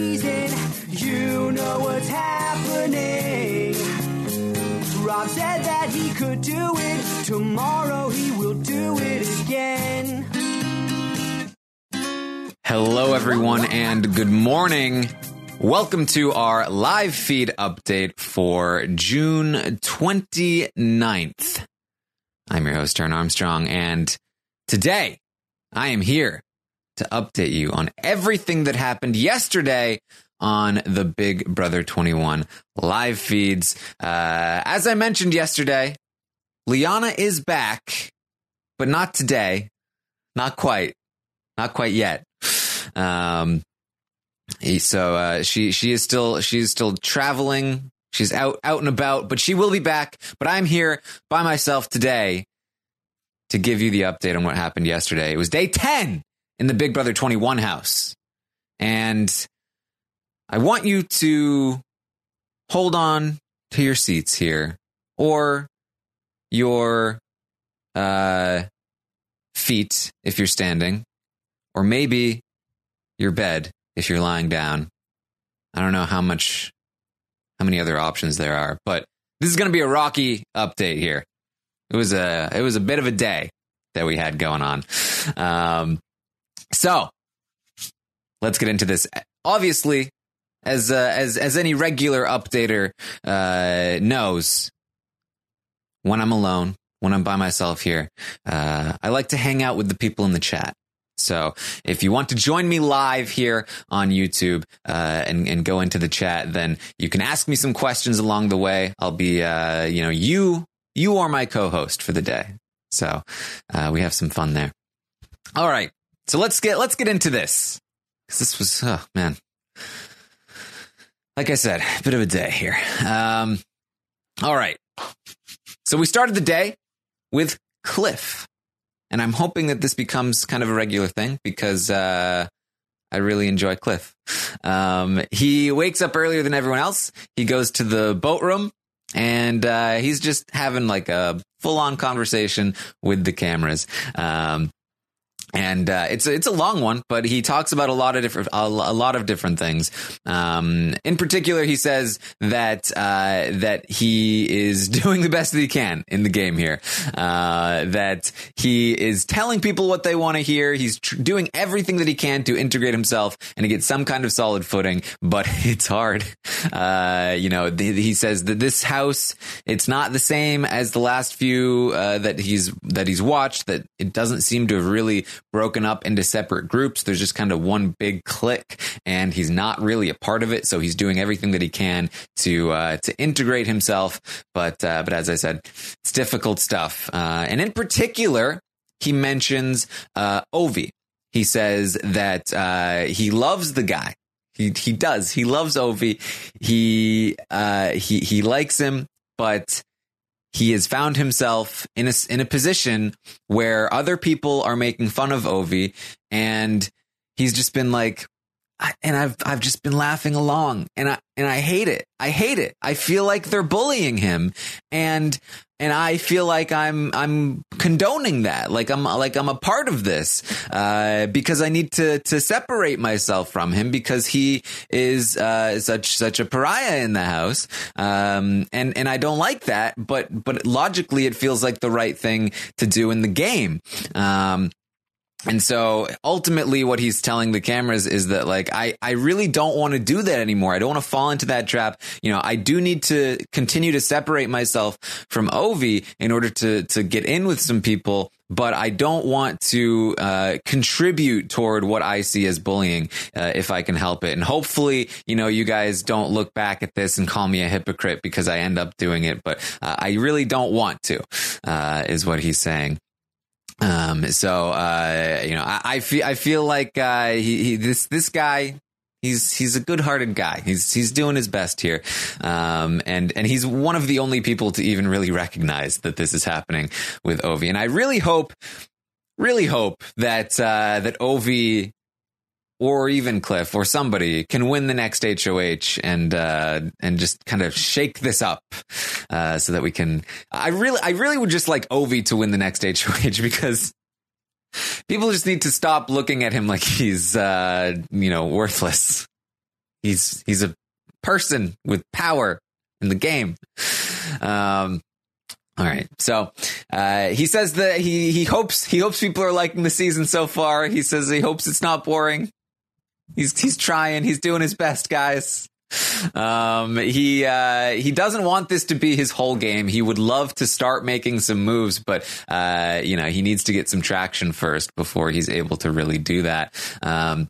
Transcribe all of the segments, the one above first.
Reason. You know what's happening. Rob said that he could do it. Tomorrow he will do it again. Hello, everyone, and good morning. Welcome to our live feed update for June 29th. I'm your host, Taran Armstrong, and today I am here to update you on everything that happened yesterday on the Big Brother 21 live feeds. Uh, as I mentioned yesterday, Liana is back, but not today. Not quite. Not quite yet. Um, so uh, she she is still she's still traveling. She's out out and about, but she will be back. But I'm here by myself today to give you the update on what happened yesterday. It was day 10 in the Big Brother 21 house. And I want you to hold on to your seats here or your uh, feet if you're standing, or maybe your bed if you're lying down. I don't know how much, how many other options there are, but this is going to be a rocky update here. It was a, it was a bit of a day that we had going on. Um, so let's get into this. Obviously, as uh, as as any regular updater uh, knows, when I'm alone, when I'm by myself here, uh, I like to hang out with the people in the chat. So if you want to join me live here on YouTube uh, and and go into the chat, then you can ask me some questions along the way. I'll be uh, you know you you are my co-host for the day, so uh, we have some fun there. All right, so let's get let's get into this. This was oh man, like I said, a bit of a day here. Um, all right. So we started the day with Cliff. And I'm hoping that this becomes kind of a regular thing because uh, I really enjoy Cliff. Um, he wakes up earlier than everyone else. He goes to the boat room and uh, he's just having like a full on conversation with the cameras. Um, and uh, it's it's a long one, but he talks about a lot of different a, lot of different things. Um, in particular, he says that uh, that he is doing the best that he can in the game here. Uh, that he is telling people what they want to hear. He's tr- doing everything that he can to integrate himself and to get some kind of solid footing, but it's hard. Uh, you know, th- he says that this house it's not the same as the last few uh, that he's that he's watched. That it doesn't seem to have really broken up into separate groups. There's just kind of one big clique, and he's not really a part of it. So he's doing everything that he can to uh, to integrate himself. But uh, but as I said, it's difficult stuff. Uh, and in particular, he mentions uh, Ovi. He says that uh, he loves the guy. He he does. He loves Ovi. He uh, he he likes him, but he has found himself in a in a position where other people are making fun of Ovi, and he's just been like, and I've I've just been laughing along, and I and I hate it. I hate it. I feel like they're bullying him, and and I feel like I'm I'm condoning that. Like I'm like I'm a part of this uh, because I need to to separate myself from him because he is uh, such such a pariah in the house, um, and and I don't like that. But but logically, it feels like the right thing to do in the game. Um, and so ultimately what he's telling the cameras is that like I, I really don't want to do that anymore. I don't want to fall into that trap. You know, I do need to continue to separate myself from Ovi in order to to get in with some people, but I don't want to uh, contribute toward what I see as bullying uh, if I can help it. And hopefully, you know, you guys don't look back at this and call me a hypocrite because I end up doing it, but uh, I really don't want to, uh, is what he's saying. Um, so, uh, you know, I, I, feel, I feel like, uh, he, he, this, this guy, he's, he's a good hearted guy. He's, he's doing his best here. Um, and, and he's one of the only people to even really recognize that this is happening with Ovi. And I really hope, really hope that, uh, that Ovi or even Cliff or somebody can win the next HOH and uh, and just kind of shake this up uh, so that we can. I really, I really would just like Ovi to win the next HOH because people just need to stop looking at him like he's uh, you know worthless. He's he's a person with power in the game. Um, all right. So uh, he says that he he hopes he hopes people are liking the season so far. He says he hopes it's not boring. He's he's trying. He's doing his best, guys. Um, he uh, he doesn't want this to be his whole game. He would love to start making some moves, but uh, you know he needs to get some traction first before he's able to really do that. Um,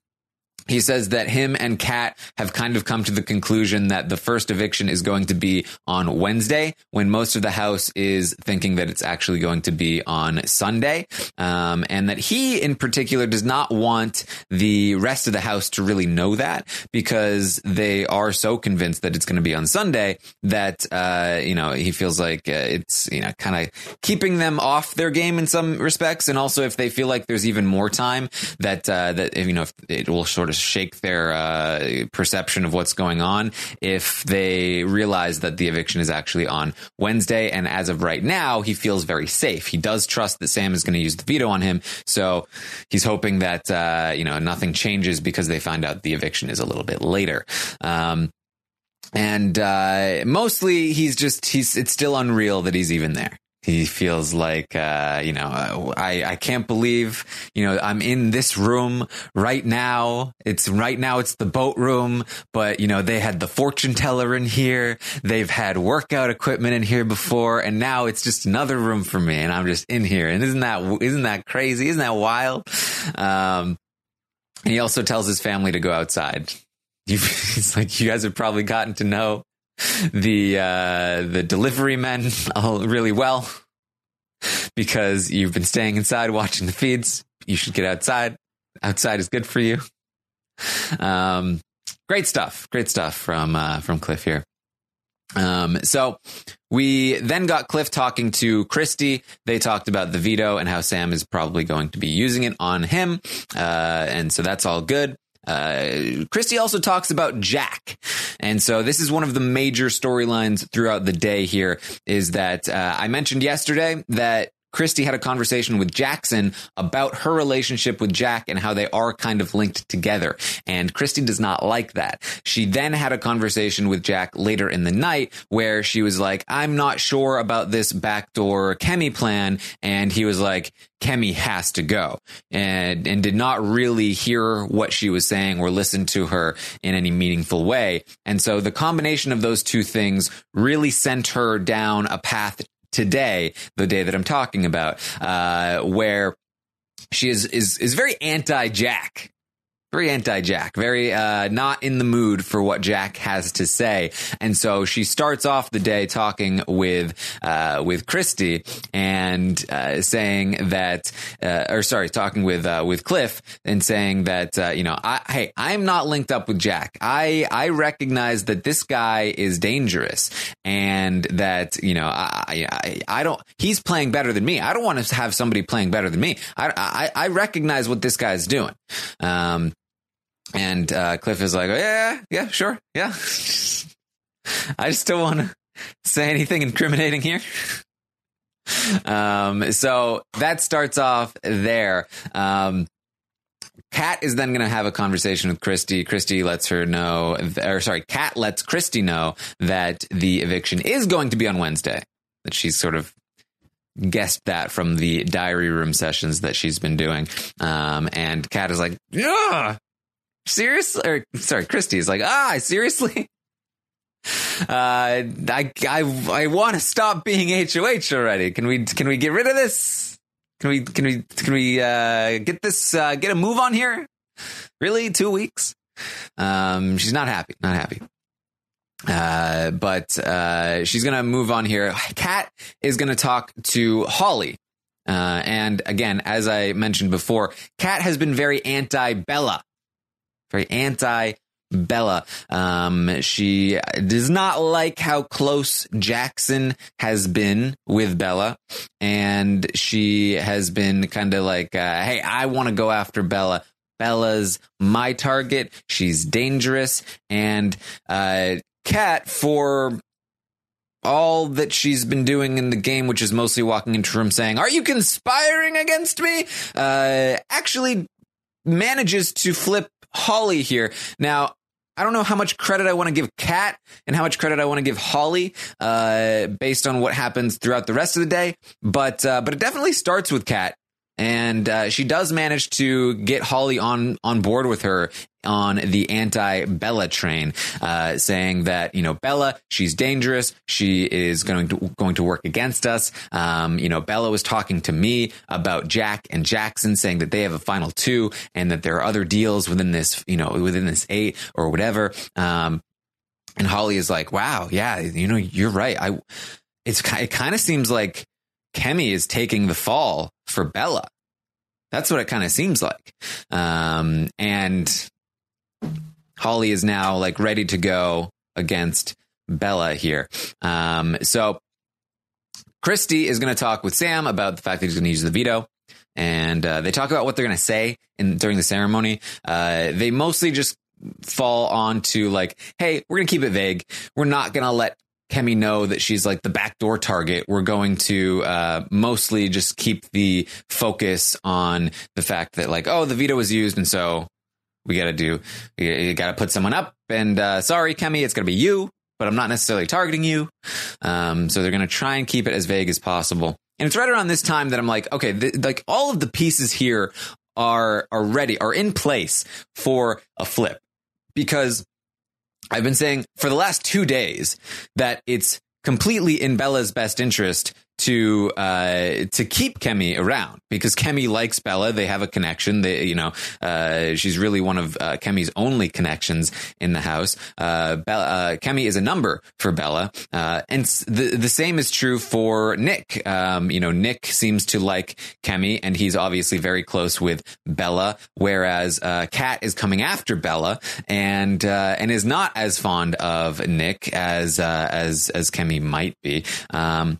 he says that him and Kat have kind of come to the conclusion that the first eviction is going to be on Wednesday, when most of the house is thinking that it's actually going to be on Sunday, um, and that he, in particular, does not want the rest of the house to really know that because they are so convinced that it's going to be on Sunday that uh, you know he feels like uh, it's you know kind of keeping them off their game in some respects, and also if they feel like there's even more time that uh, that you know it will sort of shake their uh, perception of what's going on if they realize that the eviction is actually on Wednesday. And as of right now, he feels very safe. He does trust that Sam is going to use the veto on him. So he's hoping that, uh, you know, nothing changes because they find out the eviction is a little bit later. Um, and uh, mostly he's just he's it's still unreal that he's even there he feels like uh, you know uh, I I can't believe you know I'm in this room right now. It's right now it's the boat room, but you know they had the fortune teller in here. They've had workout equipment in here before, and now it's just another room for me, and I'm just in here. And isn't that isn't that crazy? Isn't that wild? Um, he also tells his family to go outside. He's like, you guys have probably gotten to know the uh, the delivery men all really well because you've been staying inside watching the feeds. You should get outside. Outside is good for you. Um, great stuff. Great stuff from uh, from Cliff here. Um, so we then got Cliff talking to Christie. They talked about the veto and how Sam is probably going to be using it on him. Uh, and so that's all good. Uh, Christie also talks about Jack. And so this is one of the major storylines throughout the day here is that uh, I mentioned yesterday that Christie had a conversation with Jackson about her relationship with Jack and how they are kind of linked together. And Christie does not like that. She then had a conversation with Jack later in the night where she was like, I'm not sure about this backdoor Kemi plan. And he was like, Kemi has to go and, and did not really hear what she was saying or listen to her in any meaningful way. And so the combination of those two things really sent her down a path today, the day that I'm talking about, uh, where she is, is, is very anti Jack very anti-Jack, very uh, not in the mood for what Jack has to say, and so she starts off the day talking with uh, with Christie and uh, saying that, uh, or sorry, talking with uh, with Cliff and saying that uh, you know, I, hey, I'm not linked up with Jack. I I recognize that this guy is dangerous, and that you know, I I, I don't. He's playing better than me. I don't want to have somebody playing better than me. I I, I recognize what this guy's doing. Um, And uh, Cliff is like, yeah, yeah, sure, yeah. I just don't want to say anything incriminating here. um, so that starts off there. Um, Kat is then going to have a conversation with Christie. Christie lets her know, or sorry, Kat lets Christie know that the eviction is going to be on Wednesday. That she's sort of guessed that from the diary room sessions that she's been doing. Um, and Kat is like, yeah, seriously? Or sorry, Christie is like, ah, seriously? Uh, I, I, I want to stop being HOH already. Can we, can we get rid of this? Can we, can we, can we, uh, get this, uh, get a move on here? Really? Two weeks? Um, she's not happy, not happy. Uh, but, uh, she's to move on here. Kat is to talk to Holly. Uh, and again, as I mentioned before, Kat has been very anti Bella, very anti Bella. Um, she does not like how close Jackson has been with Bella. And she has been kind of like, uh, hey, I want to go after Bella. Bella's my target. She's dangerous. And, uh, Kat, for all that she's been doing in the game, which is mostly walking into room saying, Are you conspiring against me? Uh, actually manages to flip Holly here. Now, I don't know how much credit I want to give Kat and how much credit I want to give Holly, uh, based on what happens throughout the rest of the day. But uh, but it definitely starts with Kat, and uh, she does manage to get Holly on on board with her on the anti Bella train, uh, saying that you know Bella, she's dangerous. She is going to going to work against us. Um, you know, Bella was talking to me about Jack and Jackson, saying that they have a final two, and that there are other deals within this, you know, within this eight or whatever. Um, and Holly is like, "Wow, yeah, you know, you're right. I, it's it kind of seems like Kemi is taking the fall for Bella." That's what it kind of seems like. Um, and Holly is now like ready to go against Bella here. Um, so Christie is going to talk with Sam about the fact that he's going to use the veto. And uh, they talk about what they're going to say in during the ceremony. Uh, they mostly just fall on to like, hey, we're going to keep it vague. We're not going to let Kemi know that she's like the backdoor target. We're going to uh, mostly just keep the focus on the fact that like, oh, the veto was used, and so we got to do, you got to put someone up. And uh, sorry, Kemi, it's going to be you, but I'm not necessarily targeting you. Um, so they're going to try and keep it as vague as possible. And it's right around this time that I'm like, okay, th- like all of the pieces here are are ready, are in place for a flip, because I've been saying for the last two days that it's completely in Bella's best interest to uh, to keep Kemi around because Kemi likes Bella. They have a connection. They, you know, uh, she's really one of uh, Kemi's only connections in the house. Uh, Bella, uh, Kemi is a number for Bella, uh, and the the same is true for Nick. Um, you know, Nick seems to like Kemi, and he's obviously very close with Bella, whereas Kat is coming after Bella and and is not as fond of Nick as as as Kemi might be. Um,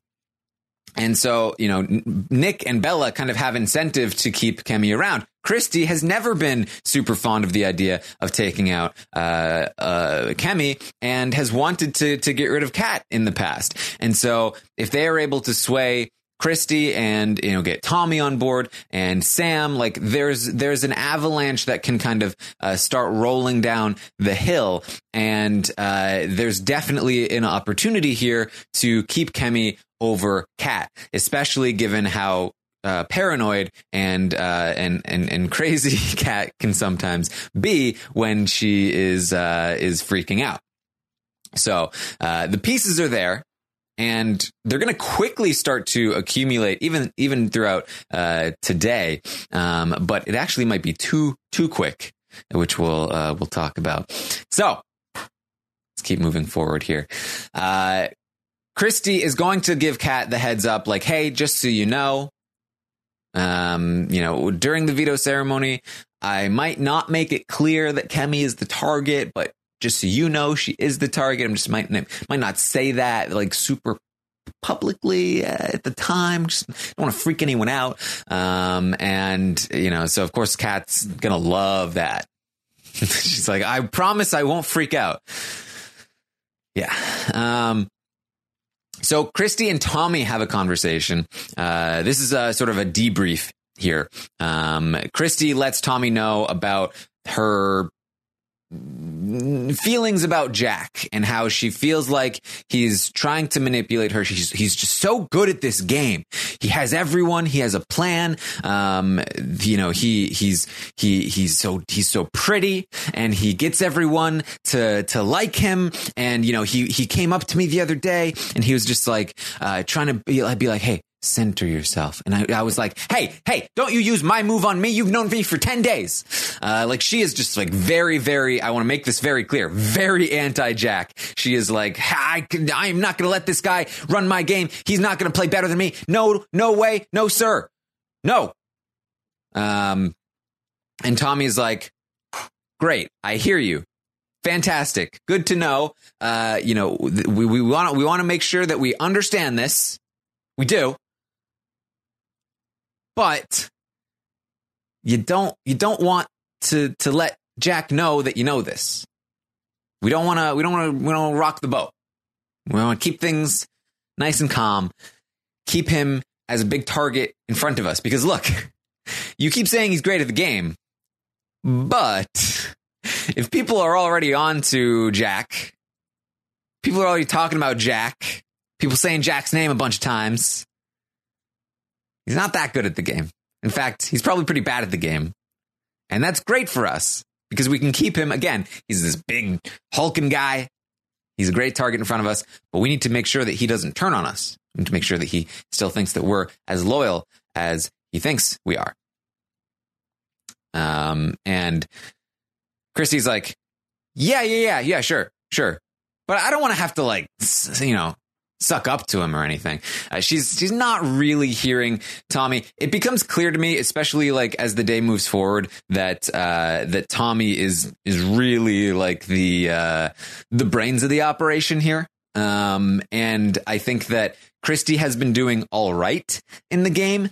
and so, you know, Nick and Bella kind of have incentive to keep Kemi around. Christie has never been super fond of the idea of taking out uh, uh, Kemi and has wanted to to get rid of Kat in the past. And so, if they are able to sway Christie and you know get Tommy on board and Sam, like there's there's an avalanche that can kind of uh, start rolling down the hill, and uh, there's definitely an opportunity here to keep Kemi over Kat especially given how uh, paranoid and uh, and and and crazy Kat can sometimes be when she is uh, is freaking out. So uh, the pieces are there, and they're going to quickly start to accumulate, even even throughout uh, today. Um, but it actually might be too too quick, which we'll uh, we'll talk about. So let's keep moving forward here. Christie is going to give Kat the heads up, like, hey, just so you know, um, you know, during the veto ceremony, I might not make it clear that Kemi is the target, but just so you know, she is the target. I'm just might might not say that like super publicly at the time. Just don't want to freak anyone out. Um, and you know, so of course, Kat's gonna love that. She's like, I promise I won't freak out. Yeah. Um, so Christie and Tommy have a conversation. Uh, this is a sort of a debrief here. Um, Christie lets Tommy know about her feelings about Jack and how she feels like he's trying to manipulate her. He's, he's just so good at this game. He has everyone. He has a plan. Um, you know, he, he's, he, he's so, he's so pretty and he gets everyone to, to like him. And, you know, he, he came up to me the other day and he was just like, uh, trying to be, be like, Hey, center yourself. And I, I, was like, hey, hey, don't you use my move on me. You've known me for 10 days. Uh, like she is just like very, very, I want to make this very clear, very anti Jack. She is like, I, I am not going to let this guy run my game. He's not going to play better than me. No, no way. No, sir. No. Um, and Tommy's like, great. I hear you. Fantastic. Good to know. Uh, you know, we, we want we want to make sure that we understand this. We do but you don't you don't want to to let Jack know that you know this. We don't want to we don't want to we don't want to rock the boat. We want to keep things nice and calm. Keep him as a big target in front of us because look, you keep saying he's great at the game, but if people are already on to Jack, people are already talking about Jack, people saying Jack's name a bunch of times, He's not that good at the game. In fact, he's probably pretty bad at the game. And that's great for us because we can keep him. Again, he's this big hulking guy. He's a great target in front of us, but we need to make sure that he doesn't turn on us. Need to make sure that he still thinks that we're as loyal as he thinks we are. Um, and Christie's like, yeah, yeah, yeah, yeah, sure, sure. But I don't want to have to like, you know, suck up to him or anything. Uh, she's she's not really hearing Tommy. It becomes clear to me, especially like as the day moves forward, that uh, that Tommy is is really like the uh, the brains of the operation here. Um, and I think that Christie has been doing all right in the game,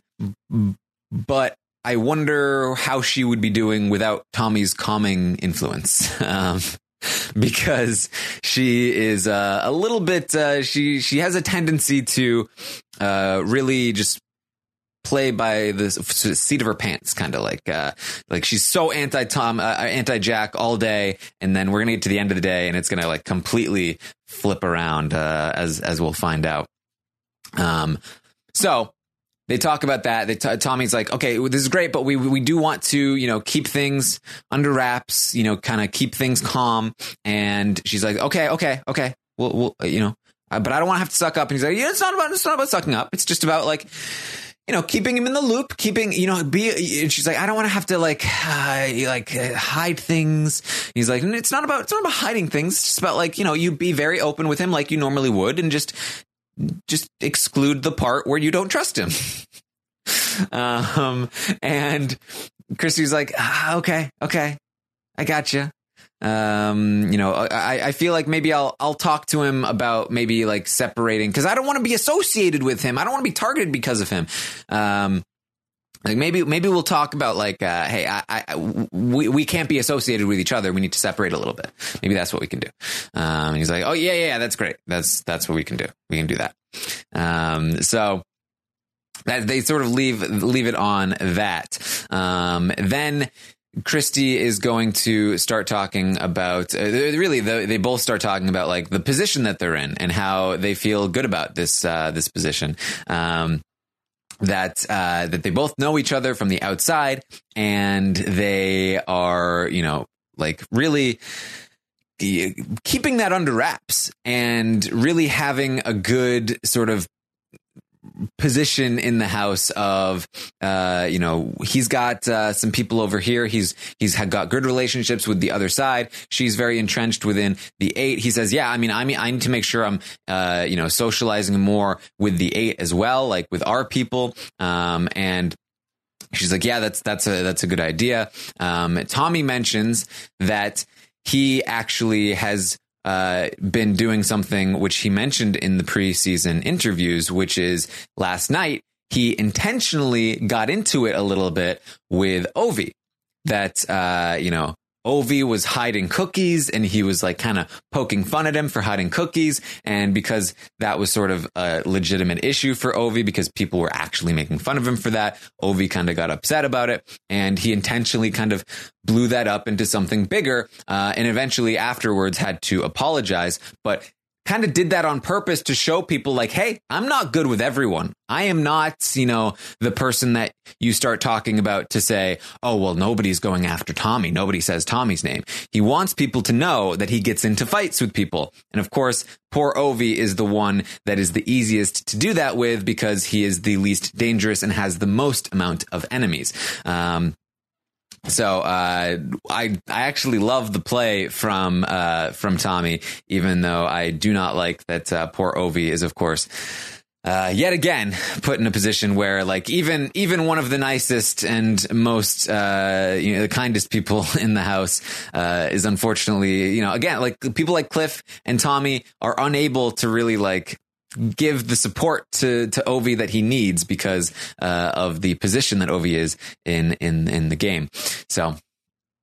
but I wonder how she would be doing without Tommy's calming influence. Um, because she is uh, a little bit uh, she she has a tendency to uh, really just play by the seat of her pants kind of like uh, like she's so anti Tom uh, anti Jack all day and then we're going to get to the end of the day and it's going to like completely flip around uh, as as we'll find out. Um so they talk about that. They t- Tommy's like, okay, this is great, but we we do want to, you know, keep things under wraps, you know, kind of keep things calm. And she's like, okay, okay, okay, we'll, we'll you know, uh, but I don't want to have to suck up. And he's like, yeah, it's not about it's not about sucking up. It's just about like. You know, keeping him in the loop, keeping, you know, be, and she's like, I don't want to have to like, uh, like uh, hide things. He's like, it's not about, it's not about hiding things. It's just about like, you know, you be very open with him like you normally would and just just exclude the part where you don't trust him. um, and Christie's like, ah, okay, okay, I got you. Um, you know, I, I feel like maybe I'll I'll talk to him about maybe like separating because I don't want to be associated with him. I don't want to be targeted because of him. Um, like maybe maybe we'll talk about like uh, hey I, I, we we can't be associated with each other. We need to separate a little bit. Maybe that's what we can do. Um, he's like oh yeah yeah that's great. That's that's what we can do. We can do that. Um, so that they sort of leave leave it on that. Um, then Christie is going to start talking about uh, really the, they both start talking about like the position that they're in and how they feel good about this uh, this position. Um, that uh, that they both know each other from the outside and they are you know like really keeping that under wraps and really having a good sort of position in the house of uh, you know he's got uh, some people over here. He's he's got good relationships with the other side. She's very entrenched within the eight. He says yeah i mean i mean i need to make sure i'm uh, you know socializing more with the eight as well like with our people. Um, and she's like yeah that's that's a that's a good idea. Um, tommy mentions that he actually has uh, been doing something which he mentioned in the preseason interviews, which is last night he intentionally got into it a little bit with Ovi. That uh, you know, Ovi was hiding cookies and he was like kind of poking fun at him for hiding cookies. And because that was sort of a legitimate issue for Ovi because people were actually making fun of him for that, Ovi kind of got upset about it and he intentionally kind of blew that up into something bigger uh, and eventually afterwards had to apologize. But kind of did that on purpose to show people like, hey, I'm not good with everyone. I am not, you know, the person that you start talking about to say, oh, well, nobody's going after Tommy. Nobody says Tommy's name. He wants people to know that he gets into fights with people. And of course, poor Ovi is the one that is the easiest to do that with because he is the least dangerous and has the most amount of enemies. Um, so uh, I I actually love the play from uh, from Tommy, even though I do not like that uh, poor Ovi is, of course. Uh, yet again, put in a position where, like, even even one of the nicest and most, uh, you know, the kindest people in the house uh, is unfortunately, you know, again, like people like Cliff and Tommy are unable to really like give the support to to Ovi that he needs because uh, of the position that Ovi is in in in the game. So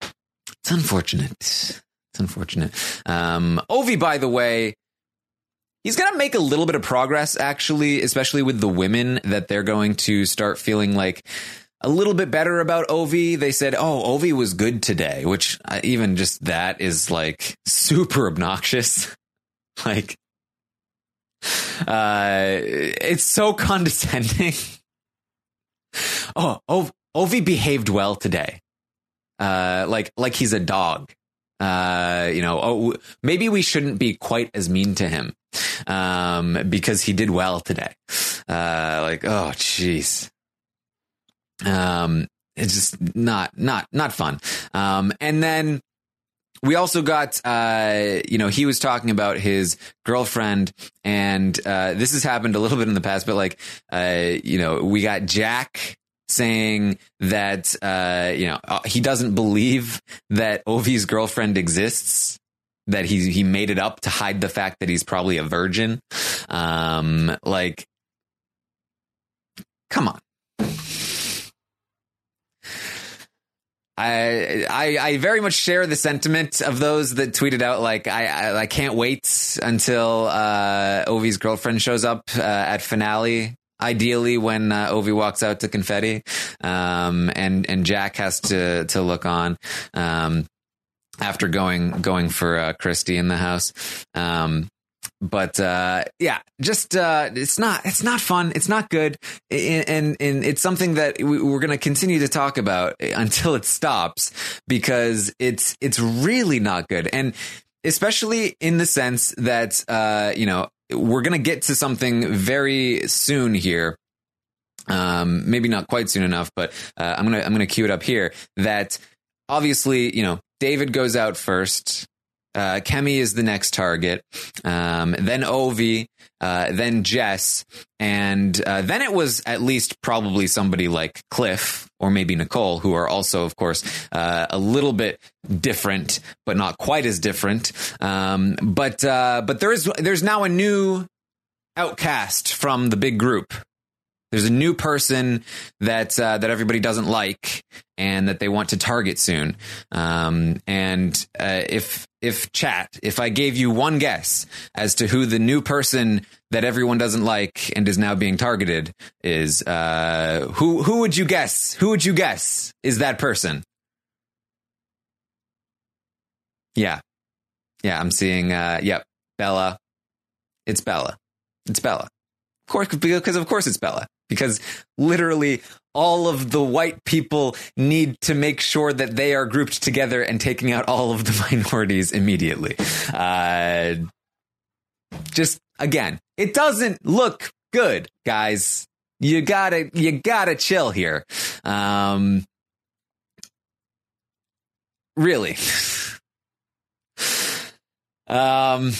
it's unfortunate. It's unfortunate. Um, Ovi, by the way. He's going to make a little bit of progress, actually, especially with the women that they're going to start feeling like a little bit better about Ovi. They said, "Oh, Ovi was good today," which uh, even just that is like super obnoxious. like uh, it's so condescending. oh, Ov- Ovi behaved well today. Uh, like like he's a dog. Uh, you know, oh, maybe we shouldn't be quite as mean to him, um, because he did well today. Uh, like, oh, jeez. Um, it's just not not not fun. Um, and then we also got uh, you know he was talking about his girlfriend and uh, this has happened a little bit in the past but like uh, you know we got jack saying that uh, you know uh, he doesn't believe that ovi's girlfriend exists that he he made it up to hide the fact that he's probably a virgin. Um like come on I, I, I very much share the sentiment of those that tweeted out like I I, I can't wait until uh, Ovi's girlfriend shows up uh, at finale. Ideally, when uh, Ovi walks out to confetti, um, and and Jack has to to look on um, after going going for uh, Christie in the house. Um, but uh, yeah, just uh, it's not it's not fun. It's not good, and and, it's something that we, are going to continue to talk about until it stops because it's it's really not good, and especially in the sense that uh, you know we're going to get to something very soon here. Um, maybe not quite soon enough, but uh, I'm gonna I'm gonna cue it up here. That obviously, you know, David goes out first. Uh, Kemi is the next target. Um, then Ovi, uh, then Jess, and uh, then it was at least probably somebody like Cliff or maybe Nicole, who are also, of course, uh, a little bit different, but not quite as different. Um, but uh, but there is there's now a new outcast from the big group. There's a new person that uh, that everybody doesn't like and that they want to target soon. Um, and uh, if if chat, if I gave you one guess as to who the new person that everyone doesn't like and is now being targeted is, uh, who who would you guess? Who would you guess is that person? Yeah, yeah, I'm seeing. Uh, yep, Bella. It's Bella. It's Bella. Of course, because of course it's Bella because literally all of the white people need to make sure that they are grouped together and taking out all of the minorities immediately. Uh, just again, it doesn't look good, guys. You gotta, you gotta chill here. Um, really. um,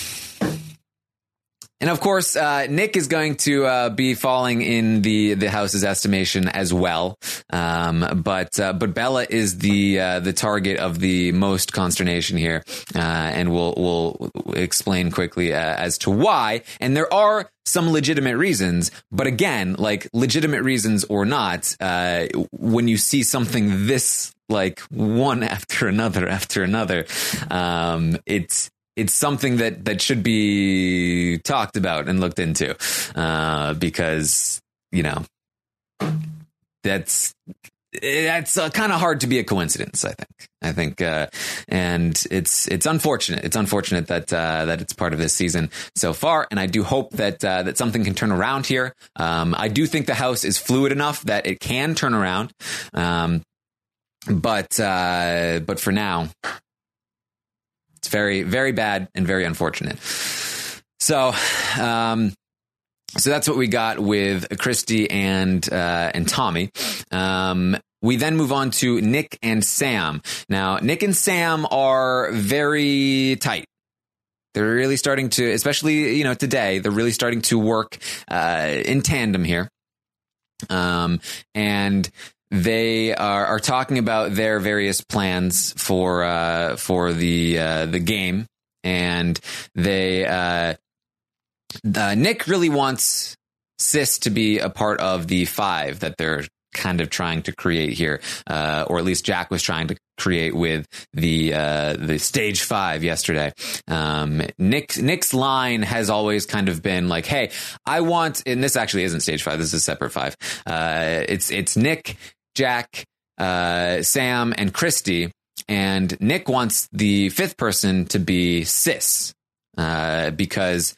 and of course, uh, Nick is going to uh, be falling in the the house's estimation as well. Um, but uh, but Bella is the uh, the target of the most consternation here, uh, and we'll we'll explain quickly uh, as to why. And there are some legitimate reasons, but again, like legitimate reasons or not, when you see something this like one after another after another. Um, it's it's something that that should be talked about and looked into uh, because you know that's that's uh, kind of hard to be a coincidence. I think. I think, uh, and it's it's unfortunate. It's unfortunate that uh, that it's part of this season so far. And I do hope that uh, that something can turn around here. Um, I do think the house is fluid enough that it can turn around. Um, but uh, but for now, it's very very bad and very unfortunate. So. Um, so that's what we got with Christie and uh, and Tommy. Um, we then move on to Nick and Sam. Now, Nick and Sam are very tight. They're really starting to, especially you know today, they're really starting to work uh, in tandem here. Um, and they are, are talking about their various plans for uh, for the uh, the game, and they uh, uh, Nick really wants Sis to be a part of the five that they're kind of trying to create here, uh, or at least Jack was trying to create with the uh, the stage five yesterday. Um, Nick Nick's line has always kind of been like, "Hey, I want," and this actually isn't stage five. This is separate five. It's it's Nick, Jack, uh, Sam, and Christie. And Nick wants the fifth person to be Sis, uh, because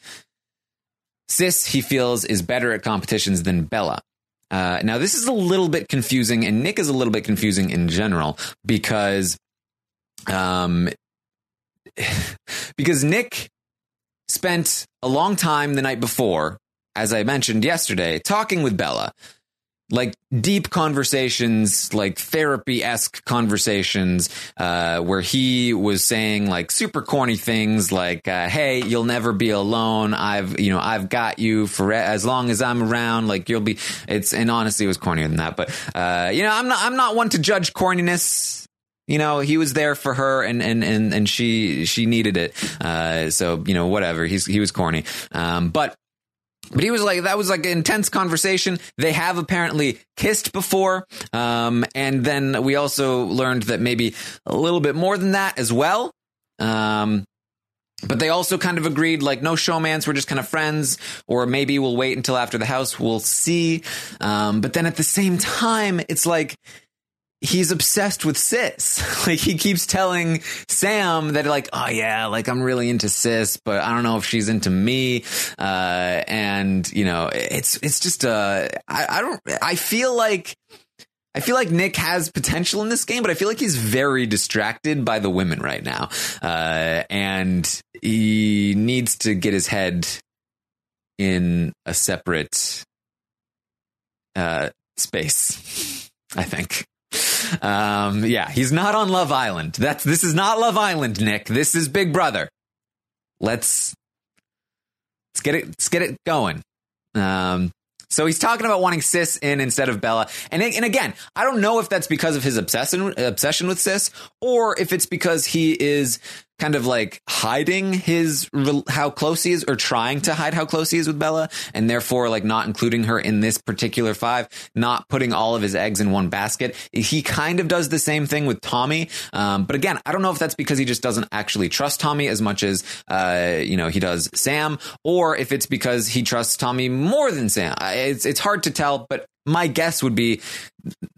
Sis, he feels, is better at competitions than Bella. Uh, now, this is a little bit confusing, and Nick is a little bit confusing in general because, um, because Nick spent a long time the night before, as I mentioned yesterday, talking with Bella, like deep conversations, like therapy esque conversations, uh, where he was saying like super corny things like, uh, "Hey, you'll never be alone. I've, you know, I've got you for as long as I'm around. Like you'll be." It's and honestly, it was cornier than that. But uh, you know, I'm not, I'm not one to judge corniness. You know, he was there for her, and and and and she she needed it. Uh, so you know, whatever. He's he was corny, um, but but he was like, that was like an intense conversation. They have apparently kissed before. Um, and then we also learned that maybe a little bit more than that as well. Um, but they also kind of agreed, like, no showmans, we're just kind of friends, or maybe we'll wait until after the house, we'll see. Um, but then at the same time, it's like, he's obsessed with sis. like he keeps telling Sam that like, oh yeah, like I'm really into sis, but I don't know if she's into me. Uh, and you know, it's, it's just, uh, I, I don't, I feel like, I feel like Nick has potential in this game, but I feel like he's very distracted by the women right now. Uh, and he needs to get his head in a separate, uh, space, I think. Um, yeah, he's not on Love Island. That's this is not Love Island, Nick. This is Big Brother. Let's let's get it let's get it going. Um, so he's talking about wanting Sis in instead of Bella. And, and again, I don't know if that's because of his obsession, obsession with Sis or if it's because he is kind of like hiding his how close he is or trying to hide how close he is with Bella and therefore like not including her in this particular five, not putting all of his eggs in one basket. He kind of does the same thing with Tommy. Um, but again, I don't know if that's because he just doesn't actually trust Tommy as much as, uh, you know, he does Sam or if it's because he trusts Tommy more than Sam. It's, it's hard to tell, but my guess would be,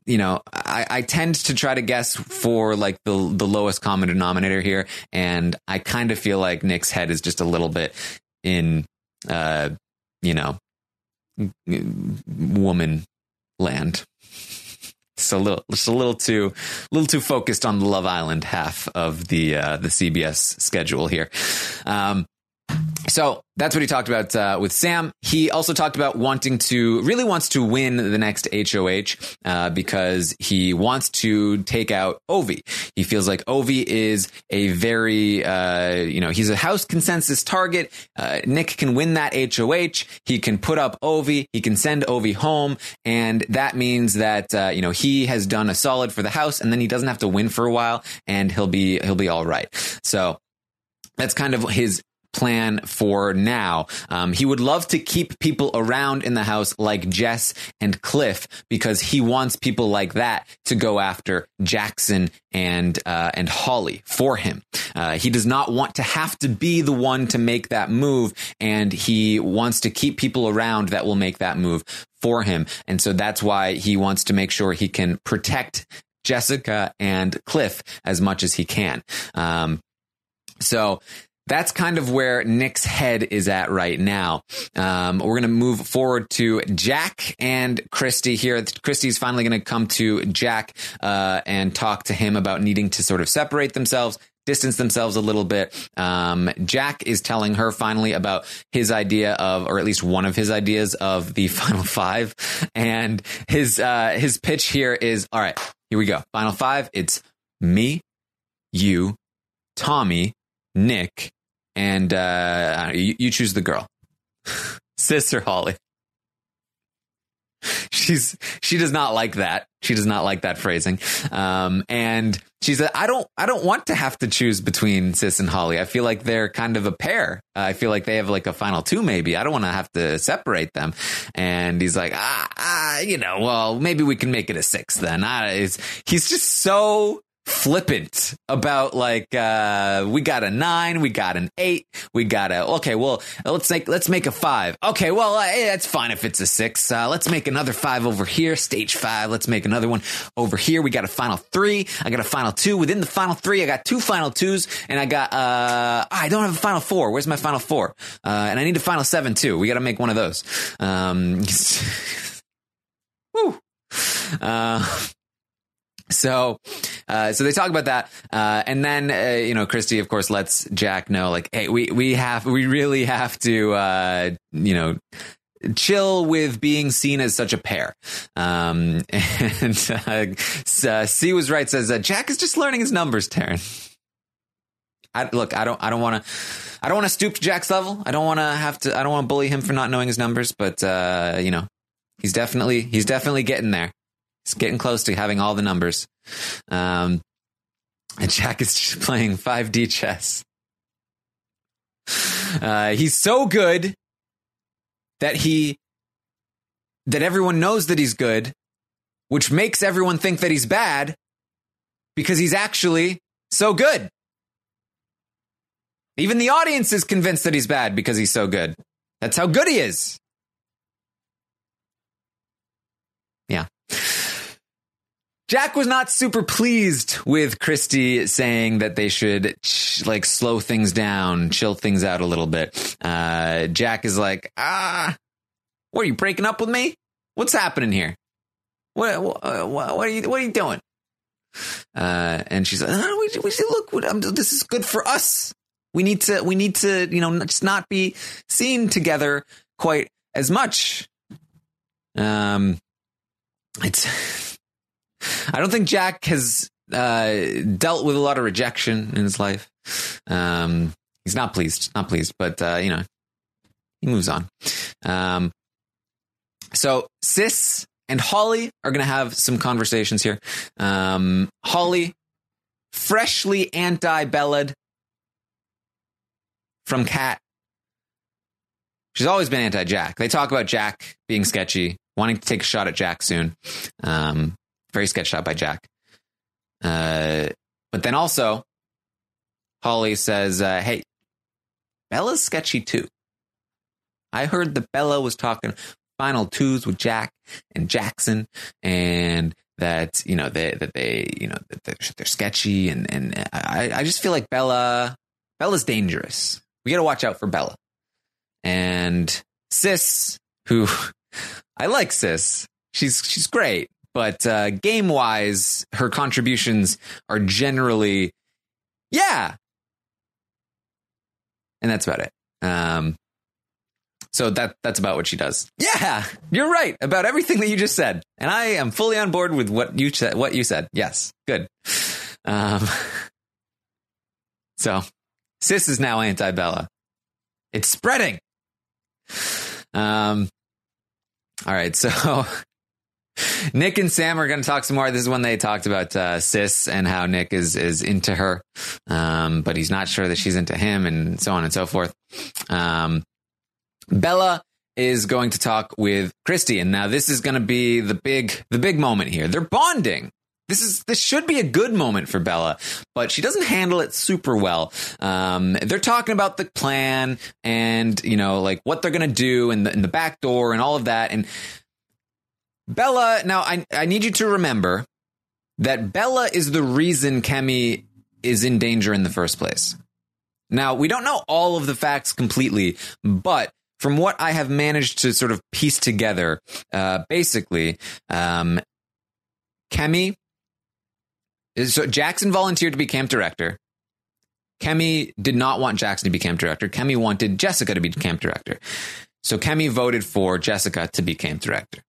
you know, I, I, tend to try to guess for like the the lowest common denominator here, and I kind of feel like Nick's head is just a little bit in, uh, you know, woman land. A little, it's a little too, little too focused on the Love Island half of the uh, the CBS schedule here. Um, so that's what he talked about uh, with Sam. He also talked about wanting to, really wants to win the next HOH uh, because he wants to take out Ovi. He feels like Ovi is a very, uh, you know, he's a house consensus target. Uh, Nick can win that HOH. He can put up Ovi. He can send Ovi home. And that means that, uh, you know, he has done a solid for the house and then he doesn't have to win for a while and he'll be, he'll be all right. So that's kind of his plan for now. Um, he would love to keep people around in the house like Jess and Cliff because he wants people like that to go after Jackson and uh, and Holly for him. Uh, he does not want to have to be the one to make that move, and he wants to keep people around that will make that move for him. And so that's why he wants to make sure he can protect Jessica and Cliff as much as he can. Um, so that's kind of where Nick's head is at right now. Um, we're going to move forward to Jack and Christie here. Christie's finally going to come to Jack uh, and talk to him about needing to sort of separate themselves. Distance themselves a little bit. Um, Jack is telling her finally about his idea of, or at least one of his ideas of the final five. And his, uh, his pitch here is, all right, here we go. Final five. It's me, you, Tommy, Nick, and uh, you, you choose the girl, Sister Holly. She's she does not like that. She does not like that phrasing. Um, and she said, "I don't I don't want to have to choose between Sis and Holly. I feel like they're kind of a pair. Uh, I feel like they have like a final two. Maybe I don't want to have to separate them." And he's like, "Ah, ah you know, well, maybe we can make it a six then." Ah, he's just so flippant about like uh we got a nine we got an eight we got a okay well let's make let's make a five. Okay well uh, that's fine if it's a six. Uh, let's make another five over here stage five. Let's make another one over here. We got a final three. I got a final two. Within the final three i got two final twos and i got uh i don't have a final four. Where's my final four? Uh and i need a final seven too. We got to make one of those. Um whew. uh so, uh, so they talk about that, uh, and then uh, you know, Christie, of course, lets Jack know, like, hey, we we have, we really have to, uh, you know, chill with being seen as such a pair. Um, and uh, C was right. Says uh, Jack is just learning his numbers, Taran. I, look, I don't, I don't want to, I don't want to stoop to Jack's level. I don't want to have to, I don't want to bully him for not knowing his numbers. But uh, you know, he's definitely, he's definitely getting there. It's getting close to having all the numbers. Um, and Jack is just playing 5D chess. Uh, he's so good that he that everyone knows that he's good, which makes everyone think that he's bad because he's actually so good. Even the audience is convinced that he's bad because he's so good. That's how good he is. Yeah. Jack was not super pleased with Christie saying that they should like slow things down, chill things out a little bit. Uh, Jack is like, ah, what are you breaking up with me? What's happening here? What, what, uh, what are you, what are you doing? Uh, and she's like, oh, we, we look, this is good for us. We need to, we need to, you know, just not be seen together quite as much. Um, it's, I don't think Jack has uh, dealt with a lot of rejection in his life. Um, he's not pleased, not pleased, but uh, you know, he moves on. Um, so Sis and Holly are going to have some conversations here. Um, Holly, freshly anti-Bella'd from Kat. She's always been anti-Jack. They talk about Jack being sketchy, wanting to take a shot at Jack soon. Um, very sketched out by Jack. Uh, but then also, Holly says, uh, "Hey, Bella's sketchy too. I heard that Bella was talking final twos with Jack and Jackson, and that you know they that they you know they're, they're sketchy, and and I I just feel like Bella Bella's dangerous. We got to watch out for Bella and Sis, who I like Sis. She's she's great, but uh, game wise, her contributions are generally, yeah. And that's about it. Um, so that that's about what she does. Yeah, you're right about everything that you just said, and I am fully on board with what you said. What you said, yes, good. Um, so, sis is now anti Bella. It's spreading. Um, all right, so Nick and Sam are going to talk some more. This is when they talked about uh, Sis and how Nick is is into her, um, but he's not sure that she's into him, and so on and so forth. Um, Bella is going to talk with Christie, and now this is going to be the big the big moment here. They're bonding. This is this should be a good moment for Bella, but she doesn't handle it super well. Um, they're talking about the plan and you know like what they're gonna do and the, and the back door and all of that. And Bella, now I I need you to remember that Bella is the reason Kemi is in danger in the first place. Now we don't know all of the facts completely, but from what I have managed to sort of piece together, uh, basically, um, Kemi so Jackson volunteered to be camp director. Kemi did not want Jackson to be camp director. Kemi wanted Jessica to be camp director. So Kemi voted for Jessica to be camp director.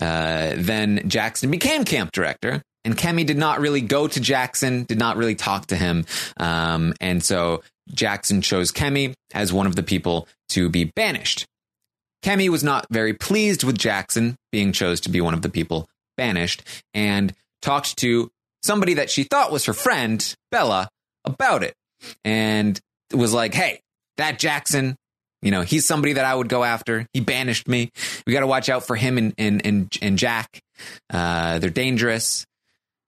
Uh, then Jackson became camp director, and Kemi did not really go to Jackson, did not really talk to him. Um, and so Jackson chose Kemi as one of the people to be banished. Kemi was not very pleased with Jackson being chose to be one of the people banished and talked to somebody that she thought was her friend, Bella, about it and was like, hey, that Jackson, you know, he's somebody that I would go after. He banished me. We got to watch out for him and, and, and, and Jack. Uh, they're dangerous.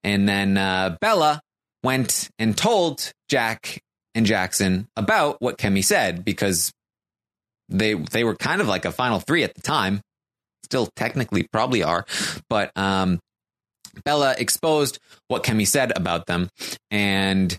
And then uh, Bella went and told Jack and Jackson about what Kemi said because they they were kind of like a final three at the time. Still technically probably are, but um, Bella exposed what Kemi said about them. And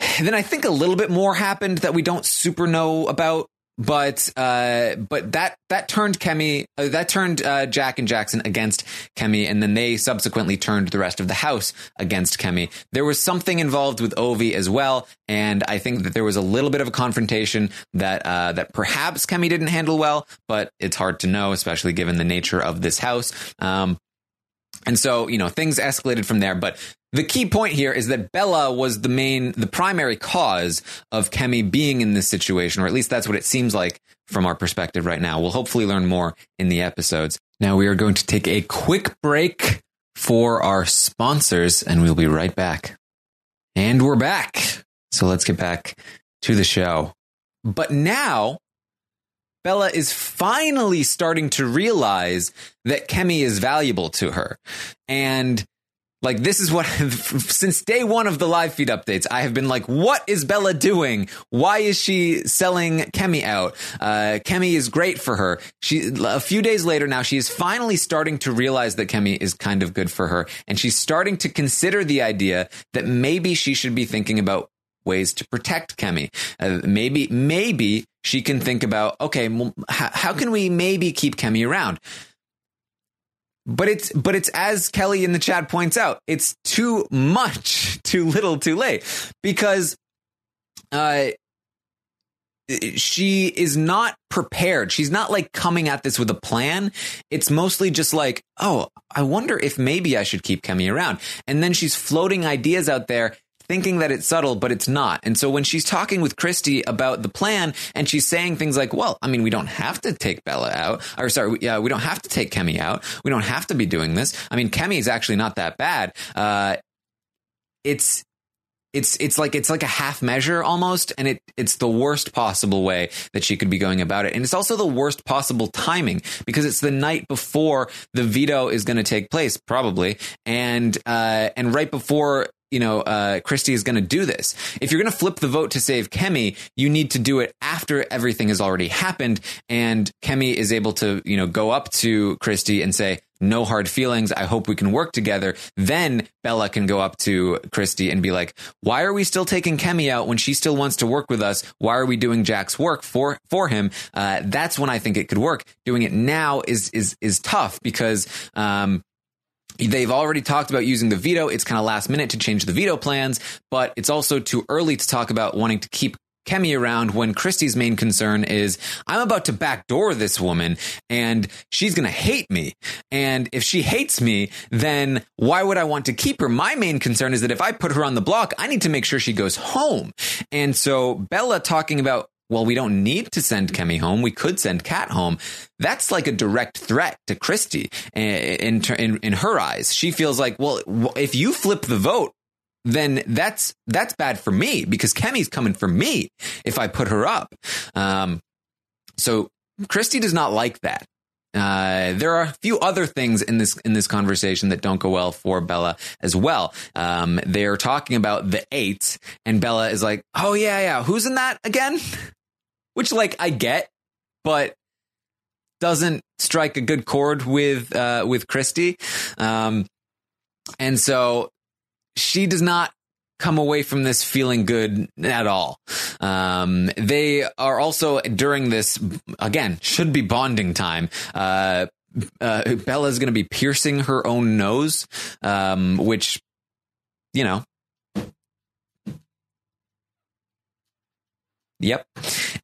then I think a little bit more happened that we don't super know about. But uh, but that that turned Kemi uh, that turned uh, Jack and Jackson against Kemi, and then they subsequently turned the rest of the house against Kemi. There was something involved with Ovi as well, and I think that there was a little bit of a confrontation that uh, that perhaps Kemi didn't handle well, but it's hard to know, especially given the nature of this house. Um, and so, you know, things escalated from there. But the key point here is that Bella was the main, the primary cause of Kemi being in this situation, or at least that's what it seems like from our perspective right now. We'll hopefully learn more in the episodes. Now we are going to take a quick break for our sponsors and we'll be right back. And we're back. So let's get back to the show. But now Bella is finally starting to realize that Kemi is valuable to her. And like this is what since day one of the live feed updates, I have been like, what is Bella doing? Why is she selling Kemi out? Uh, Kemi is great for her. She a few days later now, she is finally starting to realize that Kemi is kind of good for her, and she's starting to consider the idea that maybe she should be thinking about ways to protect Kemi. Uh, maybe, maybe she can think about, okay, how, how can we maybe keep Kemi around? But it's, but it's as Kelly in the chat points out, it's too much, too little, too late because, uh, she is not prepared. She's not like coming at this with a plan. It's mostly just like, oh, I wonder if maybe I should keep Kemi around. And then she's floating ideas out there thinking that it's subtle, but it's not. And so when she's talking with Christie about the plan and she's saying things like, well, I mean, we don't have to take Bella out or sorry, yeah, we don't have to take Kemi out. We don't have to be doing this. I mean, Kemi is actually not that bad. Uh, it's, it's it's like it's like a half measure almost and it it's the worst possible way that she could be going about it and it's also the worst possible timing because it's the night before the veto is going to take place probably and uh and right before you know, uh, Christie is going to do this. If you're going to flip the vote to save Kemi, you need to do it after everything has already happened. And Kemi is able to, you know, go up to Christie and say, no hard feelings. I hope we can work together. Then Bella can go up to Christie and be like, why are we still taking Kemi out when she still wants to work with us? Why are we doing Jack's work for, for him? Uh, that's when I think it could work. Doing it now is, is, is tough because, um, They've already talked about using the veto. It's kind of last minute to change the veto plans, but it's also too early to talk about wanting to keep Kemi around when Christie's main concern is I'm about to backdoor this woman and she's going to hate me. And if she hates me, then why would I want to keep her? My main concern is that if I put her on the block, I need to make sure she goes home. And so Bella talking about well, we don't need to send Kemi home. We could send Kat home. That's like a direct threat to Christie in, in, in her eyes. She feels like, well, if you flip the vote, then that's that's bad for me because Kemi's coming for me if I put her up. Um, so Christie does not like that. Uh, there are a few other things in this in this conversation that don't go well for Bella as well. Um, they're talking about the eight, and Bella is like, "Oh yeah, yeah, who's in that again?" Which, like, I get, but doesn't strike a good chord with uh, with Christie. Um, and so she does not come away from this feeling good at all. Um, they are also during this again should be bonding time. Uh, uh, Bella is going to be piercing her own nose, um, which you know Yep.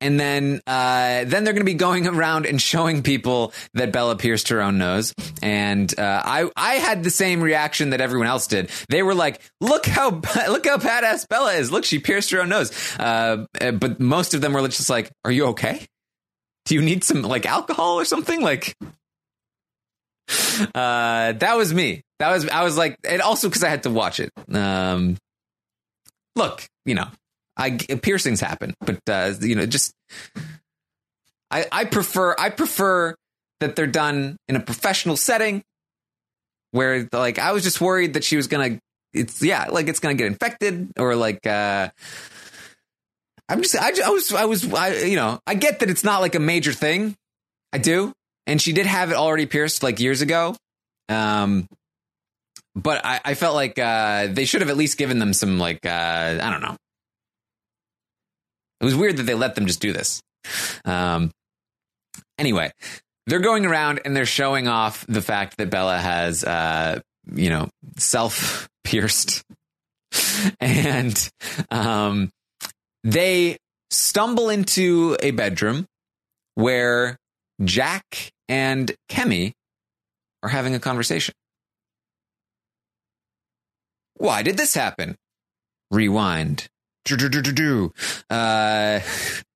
And then uh, then they're going to be going around and showing people that Bella pierced her own nose. And uh, I I had the same reaction that everyone else did. They were like, "Look how look how badass Bella is! Look, she pierced her own nose." Uh, but most of them were just like, "Are you okay? Do you need some like alcohol or something?" Like, uh, that was me. That was I was like, and also because I had to watch it. Um, look, you know, I piercings happen, but uh, you know, just I I prefer I prefer that they're done in a professional setting where like I was just worried that she was gonna it's yeah like it's gonna get infected or like uh I'm just I, I was I was I, you know I get that it's not like a major thing. I do. And she did have it already pierced like years ago. Um but I, I felt like uh they should have at least given them some like uh I don't know it was weird that they let them just do this. Um, anyway, they're going around and they're showing off the fact that Bella has, uh, you know, self pierced. and um, they stumble into a bedroom where Jack and Kemi are having a conversation. Why did this happen? Rewind. Uh,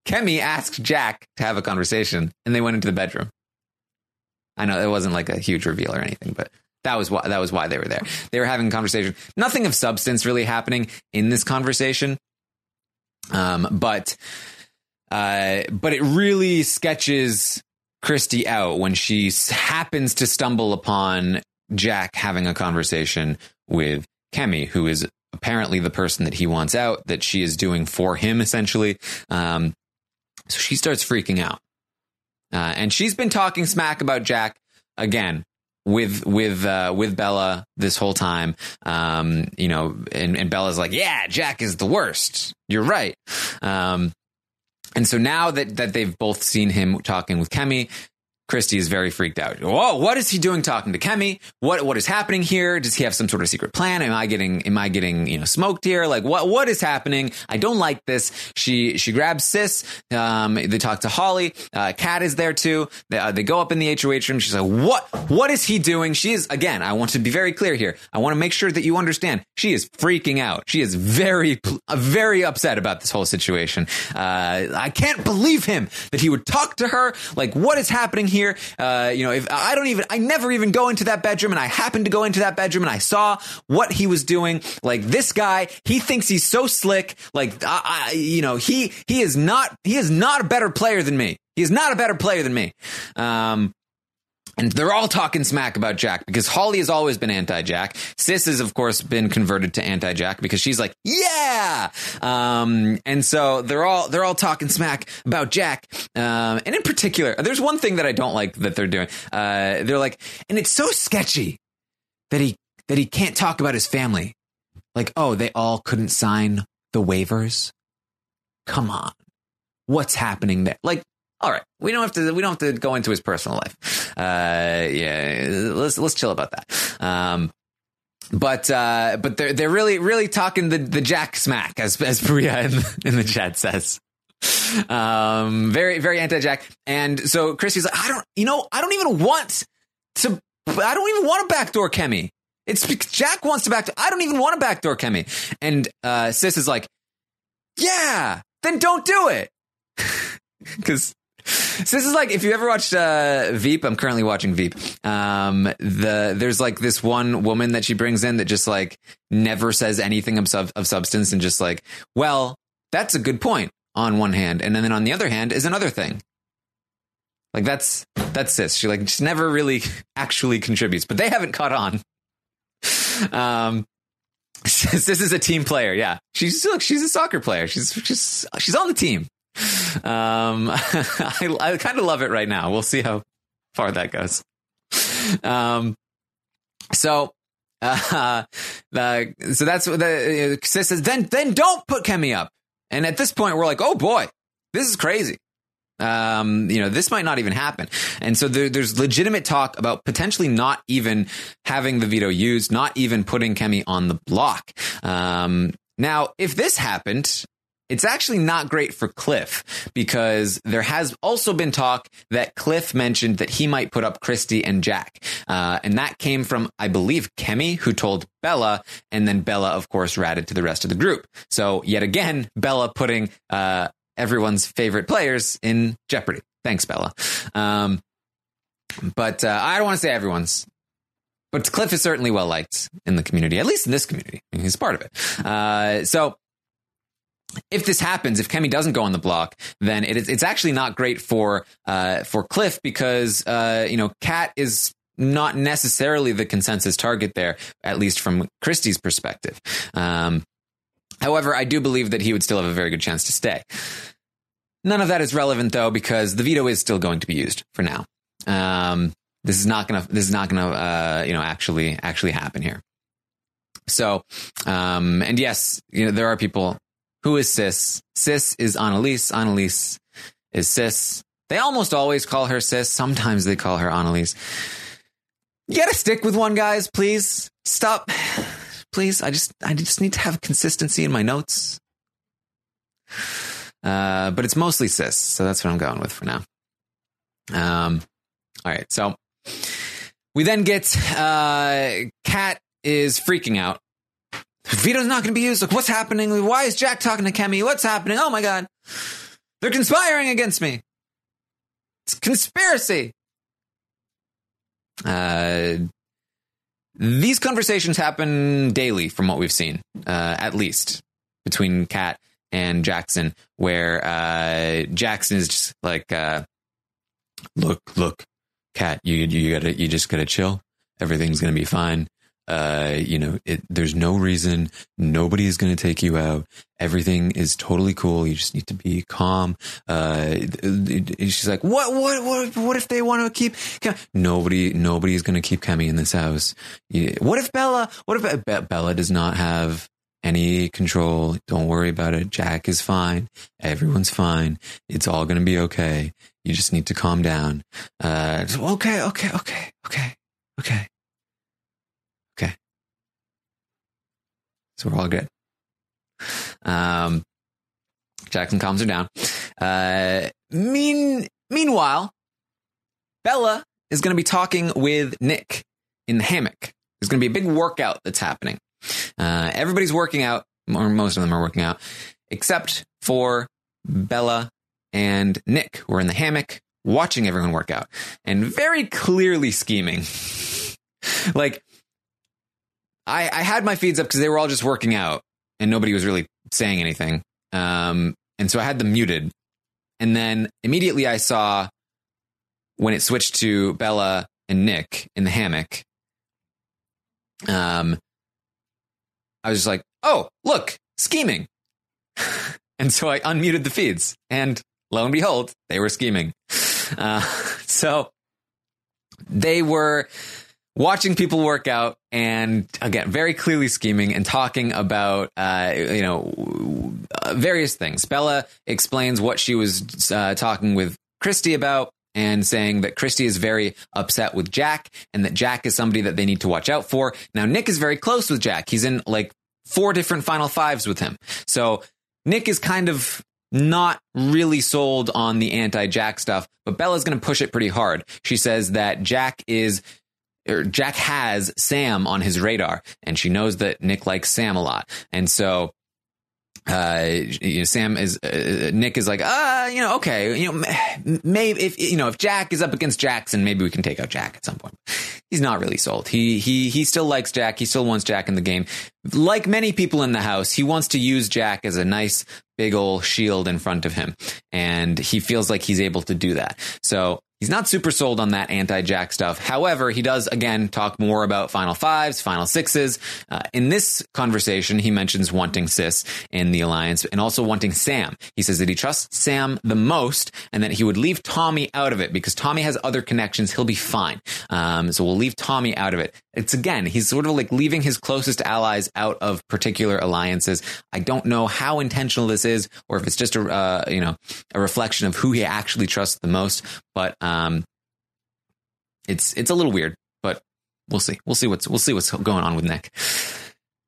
Kemi asked Jack to have a conversation, and they went into the bedroom. I know it wasn't like a huge reveal or anything, but that was why that was why they were there. They were having a conversation. Nothing of substance really happening in this conversation, um, but uh, but it really sketches Christie out when she happens to stumble upon Jack having a conversation with Kemi, who is apparently the person that he wants out, that she is doing for him essentially. Um, so she starts freaking out. Uh, and she's been talking smack about Jack again with with uh, with Bella this whole time. Um, you know, and, and Bella's like, "Yeah, Jack is the worst. You're right." Um, and so now that that they've both seen him talking with Kemi, Christie is very freaked out. Whoa, what is he doing talking to Kemi? What what is happening here? Does he have some sort of secret plan? Am I getting am I getting, you know, smoked here? Like what what is happening? I don't like this. She she grabs Sis. Um, they talk to Holly. Uh, Kat is there too. They, uh, they go up in the HOH room. She's like, "What what is he doing?" She is again, I want to be very clear here. I want to make sure that you understand. She is freaking out. She is very very upset about this whole situation. Uh, I can't believe him that he would talk to her. Like what is happening here? Here. Uh, you know, if I don't even, I never even go into that bedroom and I happened to go into that bedroom and I saw what he was doing. Like this guy, he thinks he's so slick. Like, I, I, you know, he, he is not, he is not a better player than me. He is not a better player than me. Um, and they're all talking smack about Jack because Holly has always been anti Jack. Sis has, of course, been converted to anti Jack because she's like, yeah. Um, and so they're all they're all talking smack about Jack. Um, and in particular, there's one thing that I don't like that they're doing. Uh, they're like, and it's so sketchy that he that he can't talk about his family. Like, oh, they all couldn't sign the waivers. Come on, what's happening there? Like, all right, we don't have to. We don't have to go into his personal life. Uh, yeah, let's let's chill about that. Um, but uh, but they're they're really really talking the the Jack smack as as Priya in, in the chat says. Um, very very anti Jack, and so Christie's like, I don't, you know, I don't even want to. I don't even want to backdoor Kemi. It's Jack wants to back. I don't even want to backdoor Kemi. And uh, Sis is like, yeah, then don't do it. because so this is like if you ever watched uh, Veep. I'm currently watching Veep. Um, the there's like this one woman that she brings in that just like never says anything of, sub, of substance and just like, well, that's a good point on one hand, and then on the other hand is another thing. Like that's that's sis. She like just never really actually contributes, but they haven't caught on. Um, sis is a team player. Yeah, she's look, she's a soccer player. She's she's she's on the team. Um, I, I kind of love it right now. We'll see how far that goes. Um, so, uh, the, so that's what the says. Then, then don't put Kemi up. And at this point, we're like, oh boy, this is crazy. Um, you know, this might not even happen. And so there, there's legitimate talk about potentially not even having the veto used, not even putting Kemi on the block. Um, now, if this happened, it's actually not great for Cliff because there has also been talk that Cliff mentioned that he might put up Christie and Jack. Uh, and that came from, I believe, Kemi, who told Bella, and then Bella, of course, ratted to the rest of the group. So yet again, Bella putting uh, everyone's favorite players in jeopardy. Thanks, Bella. Um, but uh, I don't want to say everyone's. But Cliff is certainly well liked in the community, at least in this community. He's part of it. Uh, so if this happens, if Kemi doesn't go on the block, then it is, it's actually not great for uh, for Cliff because uh, you know Kat is not necessarily the consensus target there, at least from Christie's perspective. Um, however, I do believe that he would still have a very good chance to stay. None of that is relevant though because the veto is still going to be used for now. Um, this is not gonna this is not gonna uh, you know actually actually happen here. So, um, and yes, you know there are people who is Sis? Sis is Analyse. Analyse is Sis. They almost always call her Sis. Sometimes they call her Analyse. You gotta stick with one, guys, please. Stop. Please. I just I just need to have consistency in my notes. Uh, but it's mostly Sis, so that's what I'm going with for now. Um, all right, so we then get uh, Kat is freaking out Veto's not going to be used. Like, what's happening? Why is Jack talking to Kemi? What's happening? Oh my God. They're conspiring against me. It's conspiracy. Uh, these conversations happen daily from what we've seen, uh, at least between Kat and Jackson, where uh, Jackson is just like, uh, look, look, Kat, you, you gotta, you just gotta chill. Everything's gonna be fine. Uh, you know, it, there's no reason. Nobody is going to take you out. Everything is totally cool. You just need to be calm. Uh, she's like, what, what, what, what if they want to keep, nobody, nobody is going to keep Kemi in this house. What if Bella, what if Be- Bella does not have any control? Don't worry about it. Jack is fine. Everyone's fine. It's all going to be okay. You just need to calm down. Uh, okay, okay, okay, okay, okay. So we're all good. Um, Jackson calms her down. Uh, mean, meanwhile, Bella is going to be talking with Nick in the hammock. There's going to be a big workout that's happening. Uh, everybody's working out, or most of them are working out, except for Bella and Nick, who are in the hammock watching everyone work out and very clearly scheming. like I, I had my feeds up because they were all just working out and nobody was really saying anything. Um, and so I had them muted. And then immediately I saw when it switched to Bella and Nick in the hammock. Um, I was just like, oh, look, scheming. and so I unmuted the feeds, and lo and behold, they were scheming. Uh, so they were watching people work out and again very clearly scheming and talking about uh, you know various things. Bella explains what she was uh, talking with christie about and saying that christie is very upset with jack and that jack is somebody that they need to watch out for. Now nick is very close with jack. He's in like four different final fives with him. So nick is kind of not really sold on the anti Jack stuff, but Bella's going to push it pretty hard. She says that Jack is or Jack has Sam on his radar, and she knows that Nick likes Sam a lot, and so uh, you know, Sam is uh, Nick is like, uh, you know, okay, you know, maybe if you know if Jack is up against Jackson, maybe we can take out Jack at some point. He's not really sold. He he he still likes Jack. He still wants Jack in the game. Like many people in the house, he wants to use Jack as a nice big old shield in front of him, and he feels like he's able to do that. So He's not super sold on that anti Jack stuff. However, he does again talk more about final fives, final sixes. Uh, in this conversation, he mentions wanting Sis in the alliance and also wanting Sam. He says that he trusts Sam the most and that he would leave Tommy out of it because Tommy has other connections. He'll be fine. Um, so we'll leave Tommy out of it. It's again, he's sort of like leaving his closest allies out of particular alliances. I don't know how intentional this is or if it's just a, uh, you know, a reflection of who he actually trusts the most. But, um, it's it's a little weird, but we'll see. We'll see what's we'll see what's going on with Nick.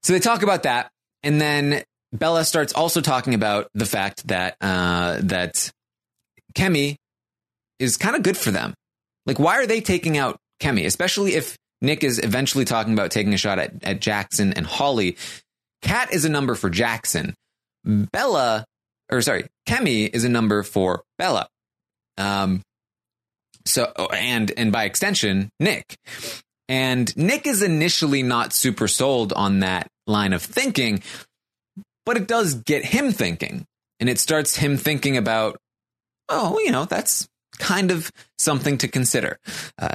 So they talk about that, and then Bella starts also talking about the fact that uh, that Kemi is kind of good for them. Like, why are they taking out Kemi, especially if Nick is eventually talking about taking a shot at, at Jackson and Holly? Kat is a number for Jackson. Bella, or sorry, Kemi is a number for Bella. Um, so and and by extension Nick. And Nick is initially not super sold on that line of thinking, but it does get him thinking. And it starts him thinking about, oh, you know, that's kind of something to consider. Uh,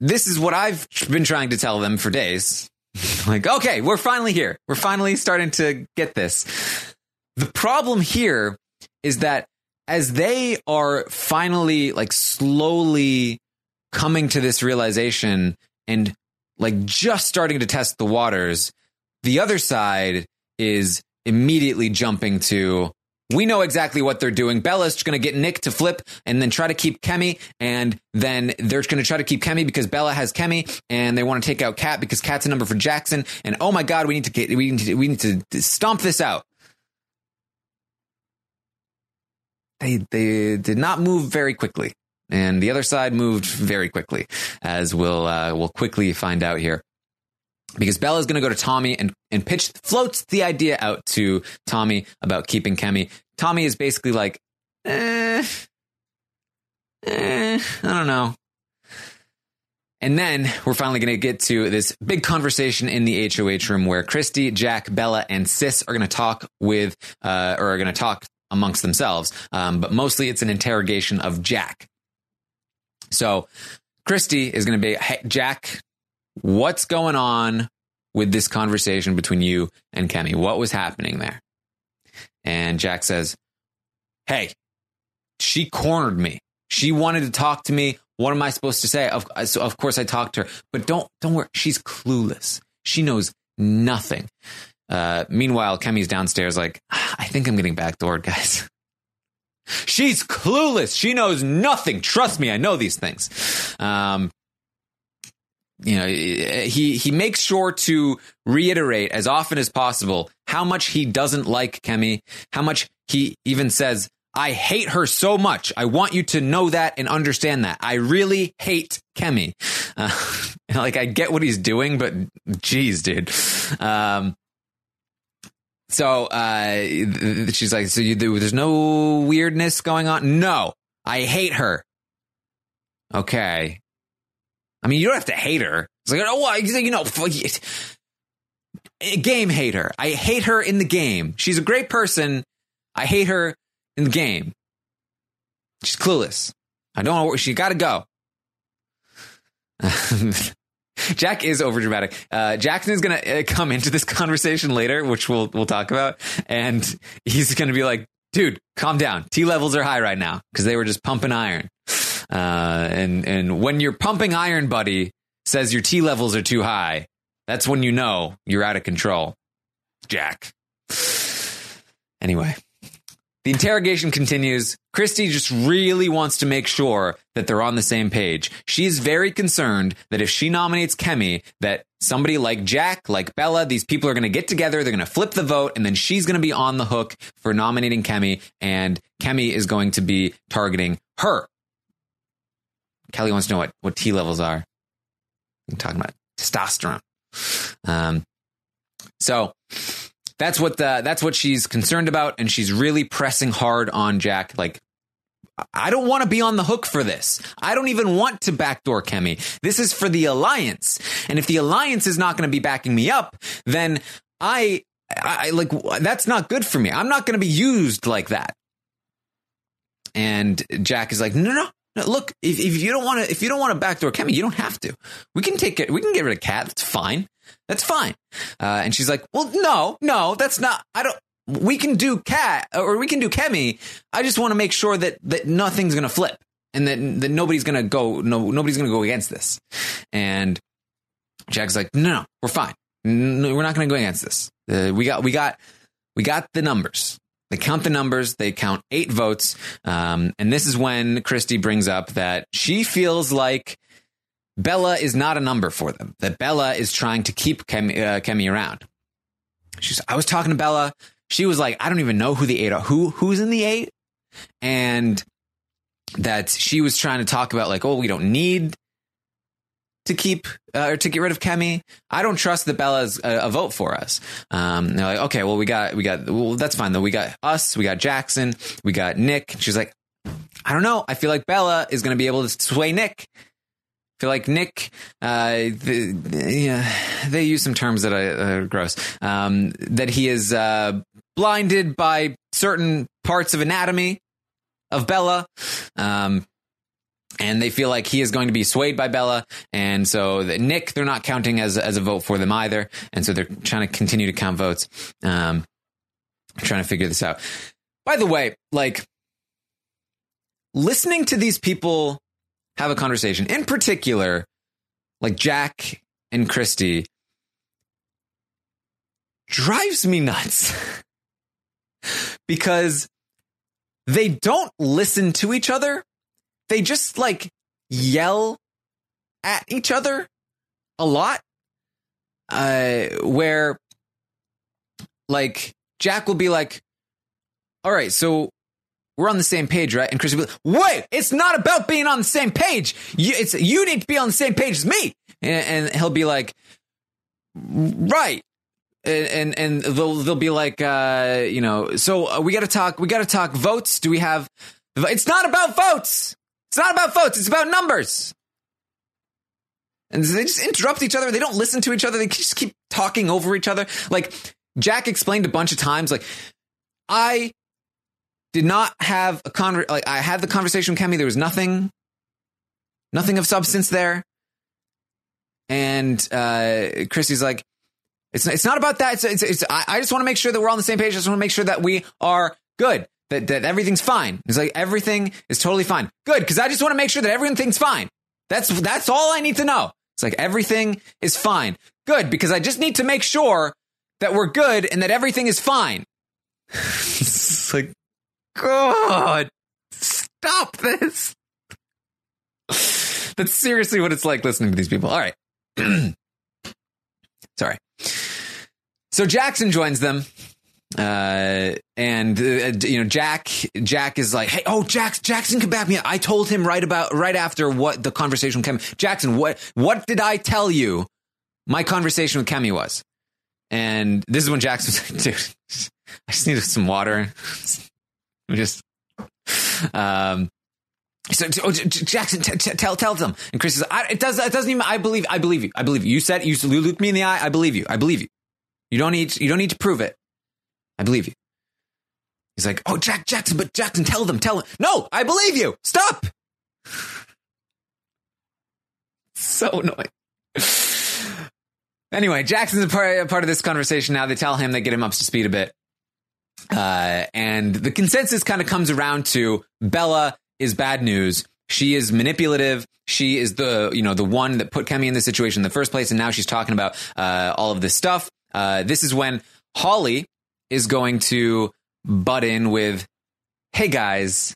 this is what I've been trying to tell them for days. like, okay, we're finally here. We're finally starting to get this. The problem here is that as they are finally like slowly coming to this realization and like just starting to test the waters, the other side is immediately jumping to we know exactly what they're doing. Bella's going to get Nick to flip and then try to keep Kemi. And then they're going to try to keep Kemi because Bella has Kemi and they want to take out Kat because Kat's a number for Jackson. And oh my God, we need to get, we need to, we need to stomp this out. they they did not move very quickly, and the other side moved very quickly, as we'll uh, we'll quickly find out here. Because Bella's going to go to Tommy and, and pitch floats the idea out to Tommy about keeping Kemi. Tommy is basically like, eh, eh, I don't know. And then we're finally going to get to this big conversation in the HOH room where Christie, Jack, Bella, and Sis are going to talk with, uh, or are going to talk amongst themselves. Um, but mostly it's an interrogation of Jack. So Christie is going to be, hey, Jack, what's going on with this conversation between you and Kemi? What was happening there? And Jack says, Hey, she cornered me. She wanted to talk to me. What am I supposed to say? Of, so of course I talked to her, but don't, don't worry. She's clueless. She knows nothing. Uh, meanwhile, Kemi's downstairs, like, I think I'm getting backdoored, guys. She's clueless. She knows nothing. Trust me, I know these things. Um, you know, he he makes sure to reiterate as often as possible how much he doesn't like Kemi. How much he even says, "I hate her so much. I want you to know that and understand that. I really hate Kemi." Uh, like I get what he's doing, but geez, dude. Um, so uh, she's like, so you, do? there's no weirdness going on? No, I hate her. Okay. I mean, you don't have to hate her. It's like, oh, you know, game hater. I hate her in the game. She's a great person. I hate her in the game. She's clueless. I don't know where she got to go. Jack is overdramatic. Uh, Jackson is going to uh, come into this conversation later, which we'll we'll talk about, and he's going to be like, "Dude, calm down. T levels are high right now because they were just pumping iron." Uh, and and when your pumping iron buddy says your T levels are too high, that's when you know you're out of control. Jack. Anyway, the interrogation continues. Christie just really wants to make sure that they're on the same page. She's very concerned that if she nominates Kemi, that somebody like Jack, like Bella, these people are going to get together, they're going to flip the vote, and then she's going to be on the hook for nominating Kemi, and Kemi is going to be targeting her. Kelly wants to know what, what T levels are. I'm talking about testosterone. Um, so that's what the, that's what she's concerned about, and she's really pressing hard on Jack. Like, I don't want to be on the hook for this. I don't even want to backdoor Kemi. This is for the alliance, and if the alliance is not going to be backing me up, then I, I like that's not good for me. I'm not going to be used like that. And Jack is like, no, no, no. Look, if, if you don't want to, if you don't want to backdoor Kemi, you don't have to. We can take it. We can get rid of Kat. That's fine. That's fine. Uh, and she's like, well, no, no, that's not. I don't. We can do Kat or we can do Kemi. I just want to make sure that that nothing's to flip and that that nobody's to go. No, nobody's to go against this. And Jack's like, no, no, we're fine. No, we're not to go against this. Uh, we got, we got, we got the numbers. They count the numbers. They count eight votes. Um, and this is when Christie brings up that she feels like Bella is not a number for them. That Bella is trying to keep Kemi, uh, Kemi around. She's. I was talking to Bella. She was like, I don't even know who the eight are. Who who's in the eight? And that she was trying to talk about like, oh, we don't need to keep uh, or to get rid of Kemi. I don't trust that Bella's a, a vote for us. Um, they're like, okay, well, we got, we got, well, that's fine though. We got us, we got Jackson, we got Nick. She's like, I don't know. I feel like Bella is going to be able to sway Nick. I feel like Nick, uh, the, yeah, they use some terms that are uh, gross. Um, that he is uh, blinded by certain parts of anatomy of Bella. Um, and they feel like he is going to be swayed by Bella, and so Nick they're not counting as as a vote for them either, and so they're trying to continue to count votes, um, trying to figure this out. By the way, like listening to these people have a conversation, in particular, like Jack and Christie, drives me nuts. Because they don't listen to each other they just like yell at each other a lot. Uh, where like Jack will be like, all right, so we're on the same page, right? And Chris will be like, wait, it's not about being on the same page. You, it's, you need to be on the same page as me. And, and he'll be like, right. And, and, and they'll, they'll be like, uh, you know, so uh, we got to talk, we got to talk votes. Do we have, it's not about votes. It's not about votes, it's about numbers. And they just interrupt each other. They don't listen to each other. They just keep talking over each other. Like Jack explained a bunch of times, like, I did not have a con like I had the conversation with Kemi. There was nothing, nothing of substance there. And uh Christie's like, it's it's not about that. It's, it's, it's I, I just want to make sure that we're on the same page. I just want to make sure that we are good that, that everything's fine. It's like everything is totally fine. Good, because I just want to make sure that everything's fine. That's that's all I need to know. It's like everything is fine. Good, because I just need to make sure that we're good and that everything is fine. it's like, God, stop this. That's seriously what it's like listening to these people. All right. Sorry. So Jackson joins them uh, and uh, you know Jack Jack is like, hey, oh Jack Jackson can back me. I told him right about right after what the conversation with Kemi. Jackson, what what did I tell you? My conversation with Kemi was, and this is when Jackson was like, dude, I just needed some water. I'm just um. So, oh, Jackson, t- t- tell tell them. And Chris says, "It does. It doesn't even. I believe. I believe you. I believe you. You said you looked me in the eye. I believe you. I believe you. You don't need. You don't need to prove it. I believe you. He's like, oh, Jack Jackson, but Jackson, tell them, tell them. No, I believe you. Stop. so annoying. anyway, Jackson's a part, a part of this conversation now. They tell him, they get him up to speed a bit. Uh, and the consensus kind of comes around to Bella is bad news. She is manipulative. She is the, you know, the one that put Kemi in this situation in the first place. And now she's talking about, uh, all of this stuff. Uh, this is when Holly, is going to butt in with, hey guys,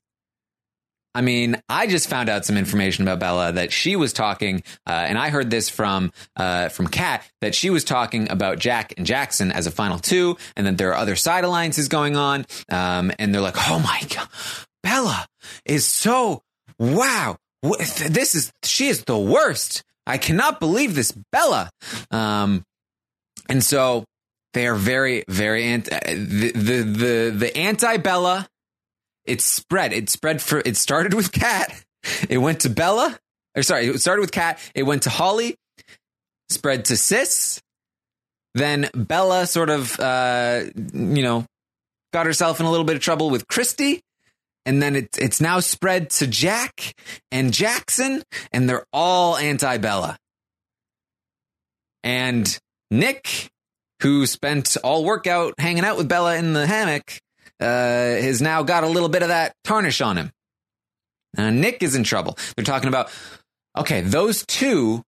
I mean, I just found out some information about Bella that she was talking, uh, and I heard this from uh, from Kat that she was talking about Jack and Jackson as a final two, and that there are other side alliances going on. Um, and they're like, "Oh my god, Bella is so wow! This is she is the worst. I cannot believe this, Bella." Um, and so They are very, very anti the the the, the anti Bella. It's spread. It spread for. It started with Kat. It went to Bella. Or sorry, it started with Kat. It went to Holly. Spread to Sis. Then Bella sort of, uh, you know, got herself in a little bit of trouble with Christie. And then it, it's now spread to Jack and Jackson, and they're all anti Bella. And Nick, who spent all workout hanging out with Bella in the hammock, uh, has now got a little bit of that tarnish on him. Uh, Nick is in trouble. They're talking about, okay, those two,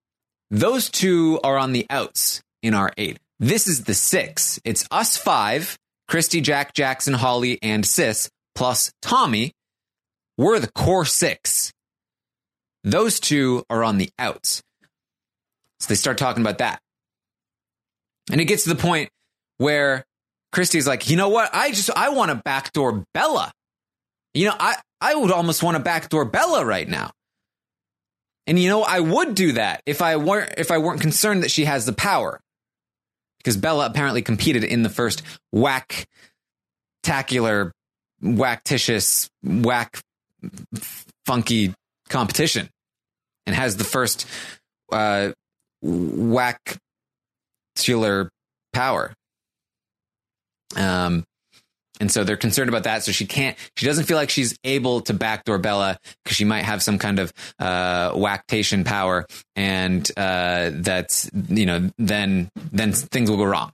those two are on the outs in our eight. This is the six. It's us five, Christie, Jack, Jackson, Holly, and Sis, plus Tommy. We're the core six. Those two are on the outs. So they start talking about that. And it gets to the point where Christie's like, you know what? I just, I want to backdoor Bella. You know, I, I would almost want to backdoor Bella right now. And you know, I would do that if I weren't, if I weren't concerned that she has the power. Because Bella apparently competed in the first whack tacular, whacktitious, whack funky competition and has the first uh, whack tular power. Um, and so they're concerned about that. So she can't, she doesn't feel like she's able to backdoor Bella because she might have some kind of, uh, whacktation power. And, uh, that's, you know, then, then things will go wrong.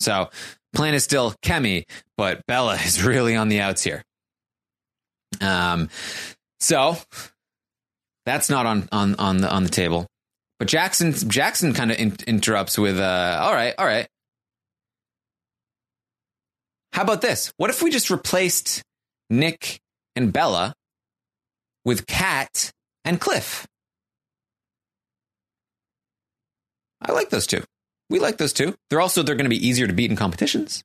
So plan is still Kemi, but Bella is really on the outs here. Um, so that's not on, on, on the, on the table. But Jackson, Jackson kind of in, interrupts with, uh, all right, all right. How about this? What if we just replaced Nick and Bella with Kat and Cliff? I like those two. We like those two. They're also they're going to be easier to beat in competitions.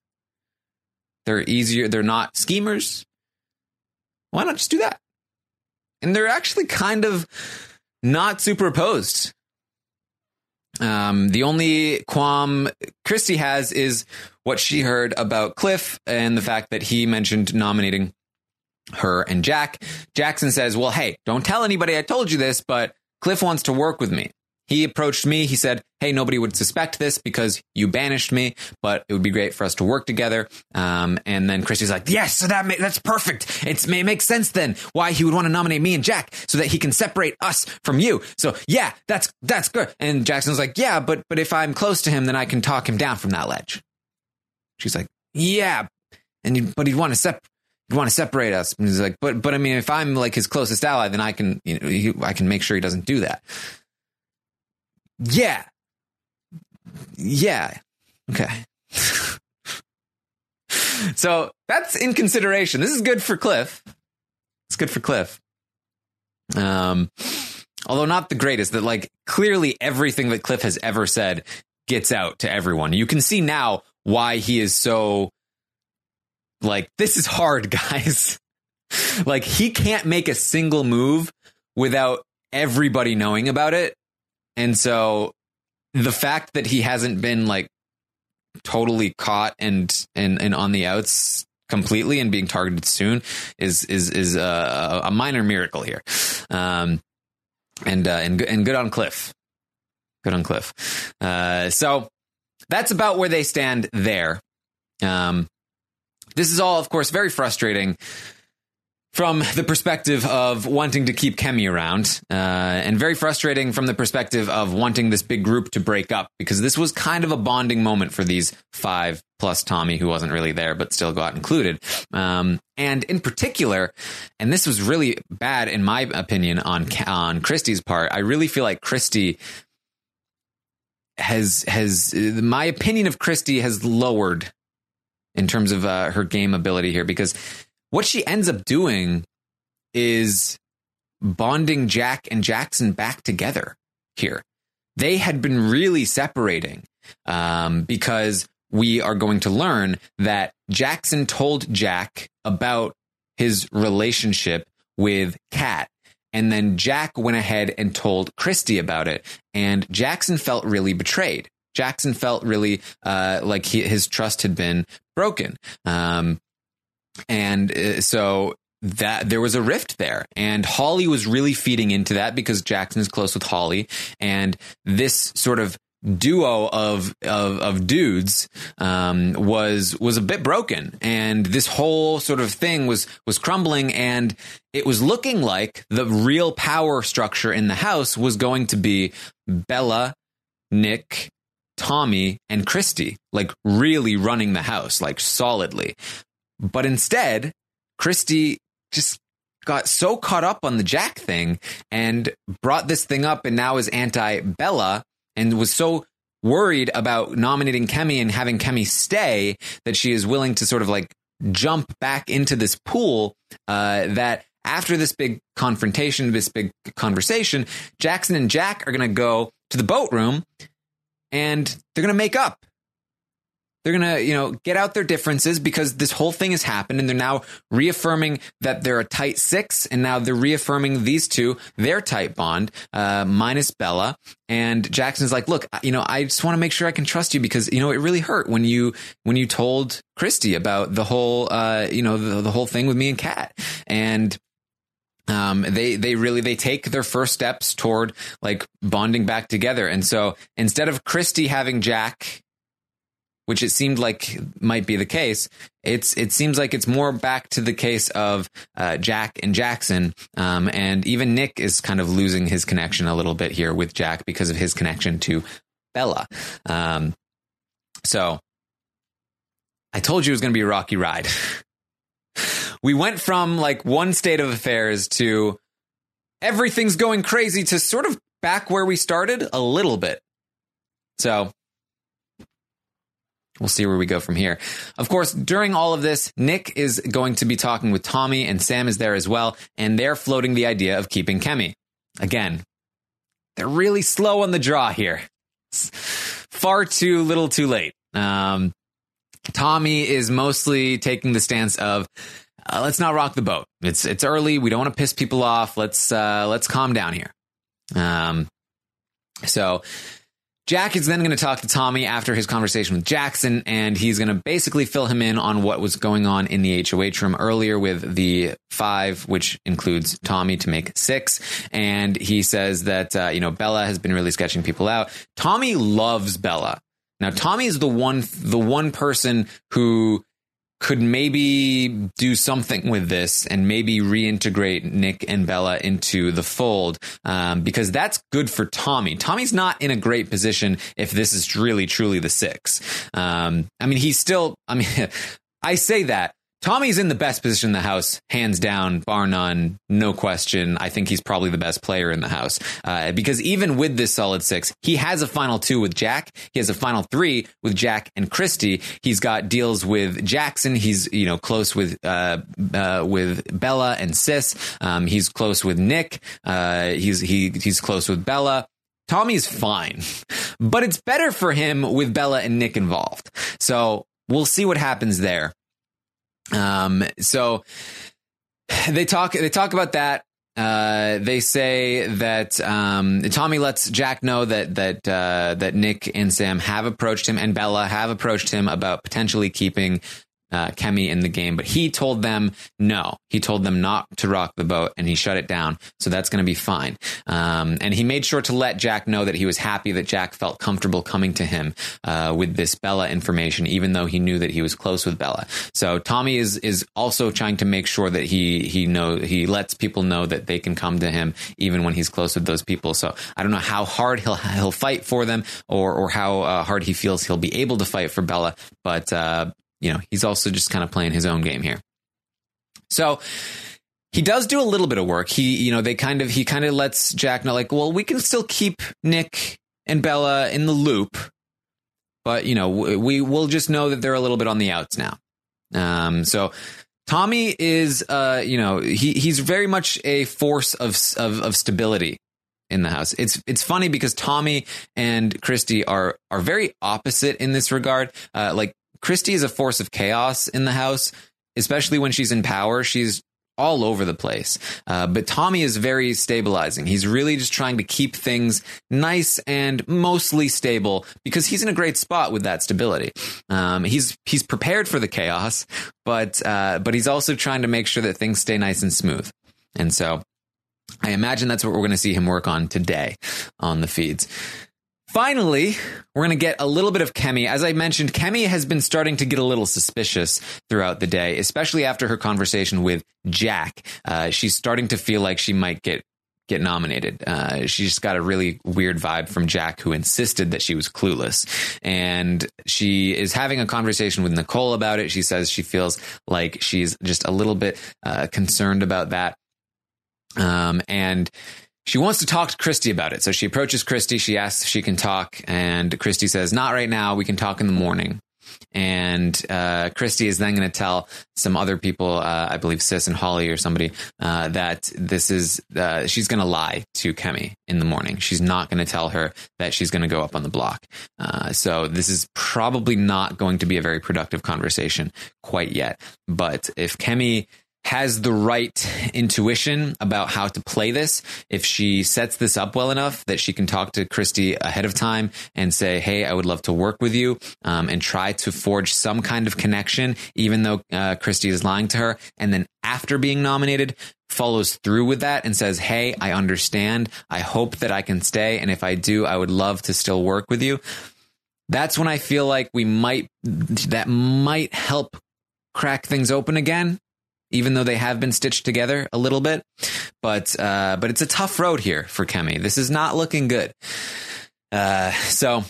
They're easier. They're not schemers. Why not just do that? And they're actually kind of not superposed. Um, the only qualm Christie has is what she heard about Cliff and the fact that he mentioned nominating her and Jack. Jackson says, Well, hey, don't tell anybody I told you this, but Cliff wants to work with me. He approached me. He said, Hey, nobody would suspect this because you banished me, but it would be great for us to work together. Um, and then Christie's like, Yes, so that ma- that's perfect. It's, it makes sense then why he would want to nominate me and Jack so that he can separate us from you. So yeah, that's, that's good. And Jackson's like, Yeah, but, but if I'm close to him, then I can talk him down from that ledge. She's like, Yeah. And you, but he'd want to separate you want to separate us. And he's like, but, but I mean, if I'm like his closest ally, then I can, you know, he, I can make sure he doesn't do that. Yeah. Yeah. Okay. so that's in consideration. This is good for Cliff. It's good for Cliff. Um, although not the greatest, that like clearly everything that Cliff has ever said gets out to everyone. You can see now why he is so like, this is hard, guys. like he can't make a single move without everybody knowing about it. And so the fact that he hasn't been like totally caught and and and on the outs completely and being targeted soon is is is a, a minor miracle here. Um, and uh, and and good on Cliff. Good on Cliff. Uh, so that's about where they stand there. Um, this is all, of course, very frustrating from the perspective of wanting to keep Kemi around, uh, and very frustrating from the perspective of wanting this big group to break up because this was kind of a bonding moment for these five plus Tommy, who wasn't really there but still got included. Um, and in particular, and this was really bad in my opinion on on Christie's part. I really feel like Christie has has my opinion of Christie has lowered in terms of uh, her game ability here because what she ends up doing is bonding Jack and Jackson back together here. They had been really separating um, because we are going to learn that Jackson told Jack about his relationship with Kat. And then Jack went ahead and told Christie about it. And Jackson felt really betrayed. Jackson felt really uh, like he, his trust had been broken. Um, and uh, so that there was a rift there. And Holly was really feeding into that because Jackson is close with Holly. And this sort of duo of of, of dudes um, was was a bit broken. And this whole sort of thing was was crumbling. And it was looking like the real power structure in the house was going to be Bella Nick Tommy and Christie like really running the house like solidly but instead Christie just got so caught up on the Jack thing and brought this thing up and now is anti Bella and was so worried about nominating Kemi and having Kemi stay that she is willing to sort of like jump back into this pool uh, that after this big confrontation, this big conversation, Jackson and Jack are going to go to the boat room and they're going to make up. They're going to, you know, get out their differences because this whole thing has happened and they're now reaffirming that they're a tight six. And now they're reaffirming these two, their tight bond, uh, minus Bella. And Jackson's like, look, you know, I just want to make sure I can trust you because, you know, it really hurt when you, when you told Christie about the whole, uh, you know, the, the whole thing with me and Kat. And, um, they they really they take their first steps toward like bonding back together. And so instead of Christie having Jack which it seemed like might be the case. It's it seems like it's more back to the case of uh, Jack and Jackson, um, and even Nick is kind of losing his connection a little bit here with Jack because of his connection to Bella. Um, so I told you it was going to be a rocky ride. we went from like one state of affairs to everything's going crazy to sort of back where we started a little bit. So We'll see where we go from here. Of course, during all of this, Nick is going to be talking with Tommy and Sam is there as well, and they're floating the idea of keeping Kemi. Again, they're really slow on the draw here. It's far too little too late. Um, Tommy is mostly taking the stance of, uh, let's not rock the boat. It's, it's early. We don't want to piss people off. Let's, uh, let's calm down here. Um, so Jack is then going to talk to Tommy after his conversation with Jackson, and he's going to basically fill him in on what was going on in the HOH room earlier with the five, which includes Tommy to make six. And he says that, uh, you know, Bella has been really sketching people out. Tommy loves Bella. Now, Tommy is the one, the one person who could maybe do something with this and maybe reintegrate Nick and Bella into the fold um, because that's good for Tommy. Tommy's not in a great position if this is really truly the six. Um, I mean, he's still. I mean, I say that Tommy's in the best position in the house, hands down, bar none, no question. I think he's probably the best player in the house uh, because even with this solid six, he has a final two with Jack. He has a final three with Jack and Christie. He's got deals with Jackson. He's you know close with uh, uh, with Bella and Sis. Um, he's close with Nick. Uh, he's he he's close with Bella. Tommy's fine, but it's better for him with Bella and Nick involved. So we'll see what happens there. Um, so they talk they talk about that. Uh, they say that um, Tommy lets Jack know that that uh, that Nick and Sam have approached him and Bella have approached him about potentially keeping uh, Kemi in the game, but he told them no. He told them not to rock the boat, and he shut it down. So that's going to be fine. Um, and he made sure to let Jack know that he was happy that Jack felt comfortable coming to him uh, with this Bella information, even though he knew that he was close with Bella. So Tommy is is also trying to make sure that he he know he lets people know that they can come to him even when he's close with those people. So I don't know how hard he'll he'll fight for them, or or how uh, hard he feels he'll be able to fight for Bella, but uh, you know, he's also just kind of playing his own game here. So he does do a little bit of work. He, you know, they kind of, he kind of lets Jack know, like, well, we can still keep Nick and Bella in the loop, but, you know, we will just know that they're a little bit on the outs now. Um, so Tommy is, uh, you know, he, he's very much a force of, of, of stability in the house. It's it's funny because Tommy and Christie are are very opposite in this regard. Uh, like Christie is a force of chaos in the house, especially when she's in power. She's all over the place. Uh, but Tommy is very stabilizing. He's really just trying to keep things nice and mostly stable because he's in a great spot with that stability. Um, he's he's prepared for the chaos, but uh, but he's also trying to make sure that things stay nice and smooth. And so I imagine that's what we're going to see him work on today on the feeds. Finally, we're going to get a little bit of Kemi. As I mentioned, Kemi has been starting to get a little suspicious throughout the day, especially after her conversation with Jack. Uh, she's starting to feel like she might get get nominated. Uh, she just got a really weird vibe from Jack, who insisted that she was clueless. And she is having a conversation with Nicole about it. She says she feels like she's just a little bit uh, concerned about that. Um, and she wants to talk to Christie about it. So she approaches Christie. She asks if she can talk. And Christie says, Not right now. We can talk in the morning. And uh, Christie is then going to tell some other people, uh, I believe Sis and Holly or somebody, uh, that this is, uh, she's going to lie to Kemi in the morning. She's not going to tell her that she's going to go up on the block. Uh, so this is probably not going to be a very productive conversation quite yet. But if Kemi has the right intuition about how to play this. If she sets this up well enough that she can talk to Christie ahead of time and say, Hey, I would love to work with you, um, and try to forge some kind of connection, even though uh, Christie is lying to her. And then after being nominated, follows through with that and says, Hey, I understand. I hope that I can stay. And if I do, I would love to still work with you. That's when I feel like we might, that might help crack things open again even though they have been stitched together a little bit. But uh, but it's a tough road here for Kemi. This is not looking good. Uh, so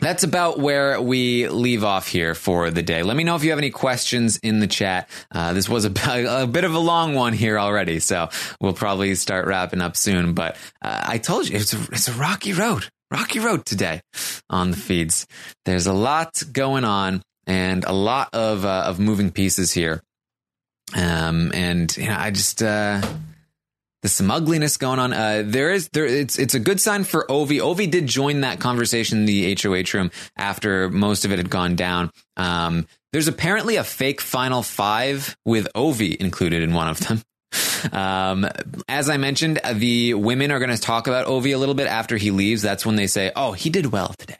that's about where we leave off here for the day. Let me know if you have any questions in the chat. Uh, this was a, a, bit of a long one here already, so we'll probably start wrapping up soon. But uh, I told you it's a, it's a rocky road, rocky road today on the feeds. There's a lot going on and a lot of uh, of moving pieces here. Um, and you know, I just uh, there's some ugliness going on. Uh, there is there. It's it's a good sign for Ovi. Ovi did join that conversation in the HOH room after most of it had gone down. Um, there's apparently a fake final five with Ovi included in one of them. Um, as I mentioned, the women are going to talk about Ovi a little bit after he leaves. That's when they say, "Oh, he did well today."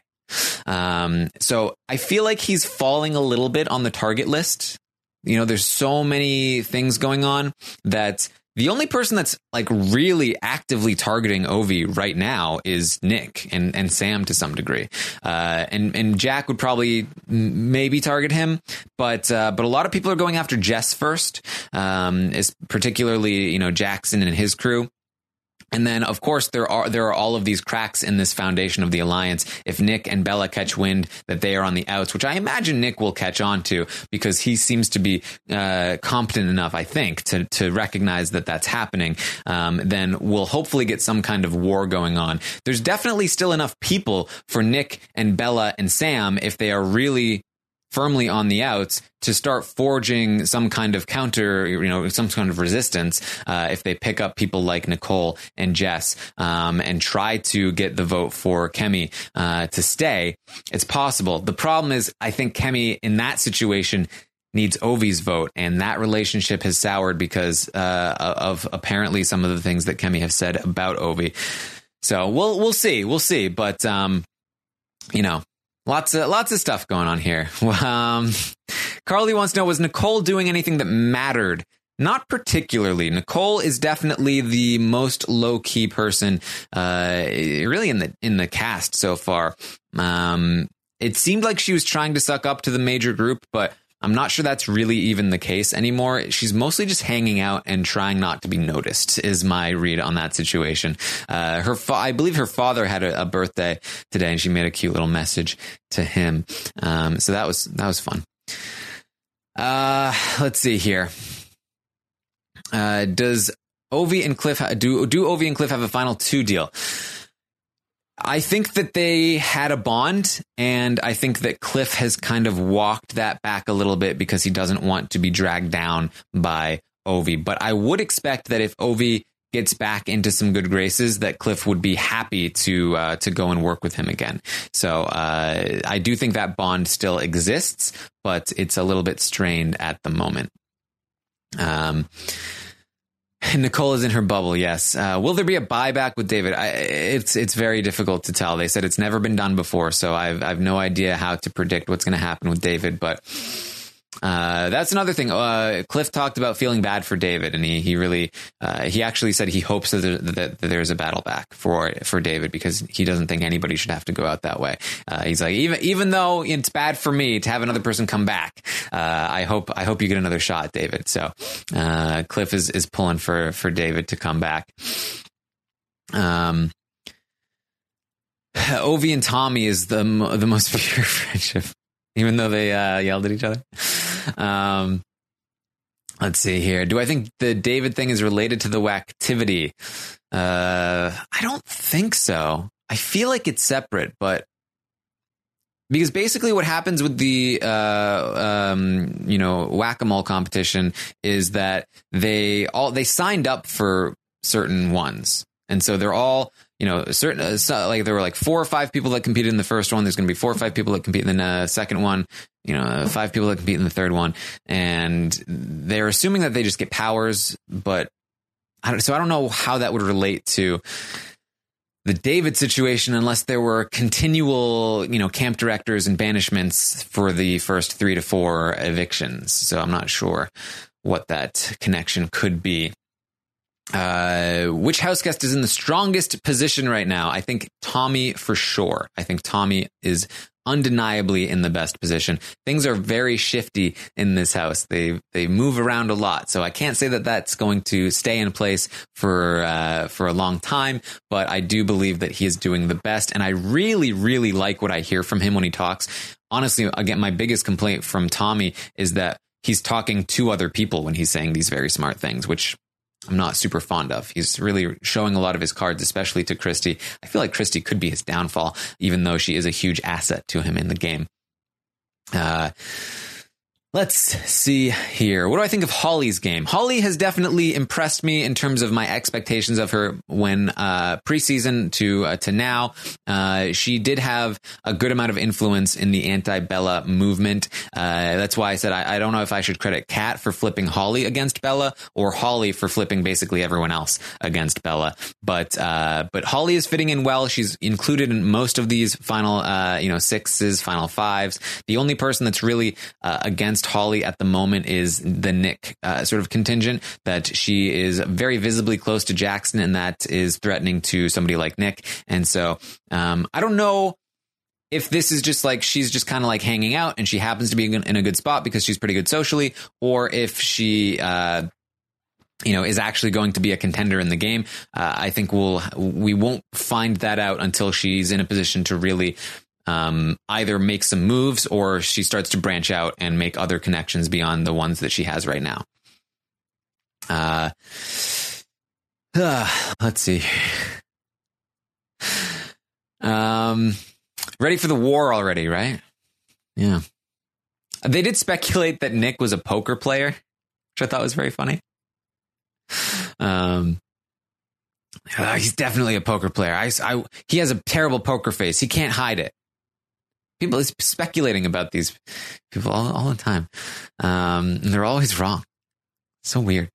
Um, so I feel like he's falling a little bit on the target list you know, there's so many things going on that the only person that's like really actively targeting Ovi right now is Nick and, and Sam to some degree. Uh, and, and Jack would probably maybe target him, but, uh, but a lot of people are going after Jess first, um, is particularly, you know, Jackson and his crew. And then, of course, there are there are all of these cracks in this foundation of the alliance. If Nick and Bella catch wind that they are on the outs, which I imagine Nick will catch on to because he seems to be uh, competent enough, I think, to to recognize that that's happening, um, then we'll hopefully get some kind of war going on. There's definitely still enough people for Nick and Bella and Sam if they are really firmly on the outs to start forging some kind of counter, you know, some kind of resistance uh, if they pick up people like Nicole and Jess um, and try to get the vote for Kemi uh, to stay. It's possible. The problem is, I think Kemi in that situation needs Ovi's vote, and that relationship has soured because uh, of apparently some of the things that Kemi have said about Ovi. So we'll we'll see, we'll see, but um, you know, Lots of lots of stuff going on here. Um, Carly wants to know: Was Nicole doing anything that mattered? Not particularly. Nicole is definitely the most low key person, uh, really in the in the cast so far. Um, it seemed like she was trying to suck up to the major group, but I'm not sure that's really even the case anymore. She's mostly just hanging out and trying not to be noticed. Is my read on that situation. Uh, her, fa- I believe her father had a, a, birthday today, and she made a cute little message to him. Um, so that was that was fun. Uh, let's see here. Uh, does Ovi and Cliff ha- do do Ovi and Cliff have a final two deal? I think that they had a bond, and I think that Cliff has kind of walked that back a little bit because he doesn't want to be dragged down by Ovi. But I would expect that if Ovi gets back into some good graces, that Cliff would be happy to uh, to go and work with him again. So uh, I do think that bond still exists, but it's a little bit strained at the moment. Um, Nicole is in her bubble. Yes. Uh, will there be a buyback with David? I, it's it's very difficult to tell. They said it's never been done before, so I've I've no idea how to predict what's going to happen with David. But uh, that's another thing. Uh, Cliff talked about feeling bad for David, and he he really uh, he actually said he hopes that, there, that, that, there's a battle back for for David because he doesn't think anybody should have to go out that way. Uh, he's like even even though it's bad for me to have another person come back, uh, I hope I hope you get another shot, David. So uh, Cliff is is pulling for for David to come back. Um. Ovi and Tommy is the the most pure friendship even though they uh, yelled at each other. Um, let's see here. Do I think the David thing is related to the activity? Uh, I don't think so. I feel like it's separate, but because basically what happens with the uh, um, you know whack-a-mole competition is that they all they signed up for certain ones and so they're all you know, certain uh, like there were like four or five people that competed in the first one. There's going to be four or five people that compete in the uh, second one. You know, five people that compete in the third one, and they're assuming that they just get powers. But I don't, so I don't know how that would relate to the David situation unless there were continual, you know, camp directors and banishments for the first three to four evictions. So I'm not sure what that connection could be. Uh, which house guest is in the strongest position right now? I think Tommy for sure. I think Tommy is undeniably in the best position. Things are very shifty in this house. They they move around a lot, so I can't say that that's going to stay in place for uh, for a long time. But I do believe that he is doing the best, and I really really like what I hear from him when he talks. Honestly, again, my biggest complaint from Tommy is that he's talking to other people when he's saying these very smart things, which I'm not super fond of. He's really showing a lot of his cards, especially to Christie. I feel like Christie could be his downfall, even though she is a huge asset to him in the game. Uh, Let's see here. What do I think of Holly's game? Holly has definitely impressed me in terms of my expectations of her when uh, preseason to uh, to now. Uh, she did have a good amount of influence in the anti Bella movement. Uh, that's why I said I, I, don't know if I should credit Kat for flipping Holly against Bella or Holly for flipping basically everyone else against Bella. But uh, but Holly is fitting in well. She's included in most of these final uh, you know sixes, final fives. The only person that's really against against Holly at the moment is the Nick uh, sort of contingent that she is very visibly close to Jackson and that is threatening to somebody like Nick. And so um, I don't know if this is just like she's just kind of like hanging out and she happens to be in a good spot because she's pretty good socially, or if she, uh, you know, is actually going to be a contender in the game. Uh, I think we'll we won't find that out until she's in a position to really um, either make some moves or she starts to branch out and make other connections beyond the ones that she has right now. Uh, uh let's see. Um, ready for the war already, right? Yeah. They did speculate that Nick was a poker player, which I thought was very funny. Um, uh, he's definitely a poker player. I, I, he has a terrible poker face. He can't hide it people is speculating about these people all, all the time. Um, and they're always wrong. So weird.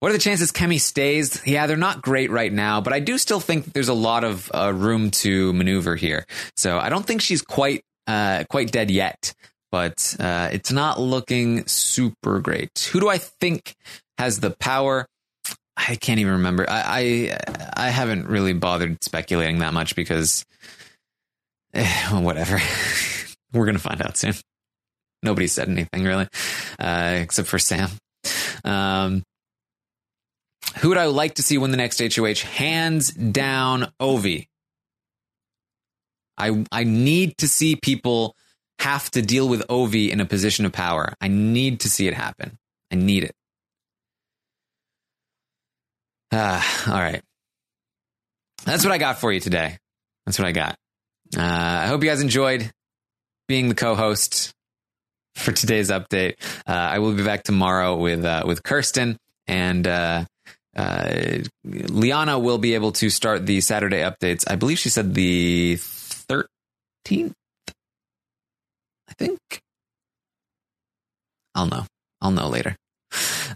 What are the chances Kemi stays? Yeah, they're not great right now, but I do still think there's a lot of uh, room to maneuver here. So I don't think she's quite uh, quite dead yet, but uh, it's not looking super great. Who do I think has the power? I can't even remember. I I, I haven't really bothered speculating that much because eh, whatever. We're going to find out soon. Nobody said anything really, uh, except for Sam. Um, who would I like to see win the next HOH? Hands down, Ovi. I I need to see people have to deal with Ovi in a position of power. I need to see it happen. I need it. Uh, all right. That's what I got for you today. That's what I got. Uh, I hope you guys enjoyed being the co-host for today's update. Uh, I will be back tomorrow with uh, with Kirsten and uh, uh, Liana will be able to start the Saturday updates. I believe she said the thirteenth. I think. I'll know. I'll know later.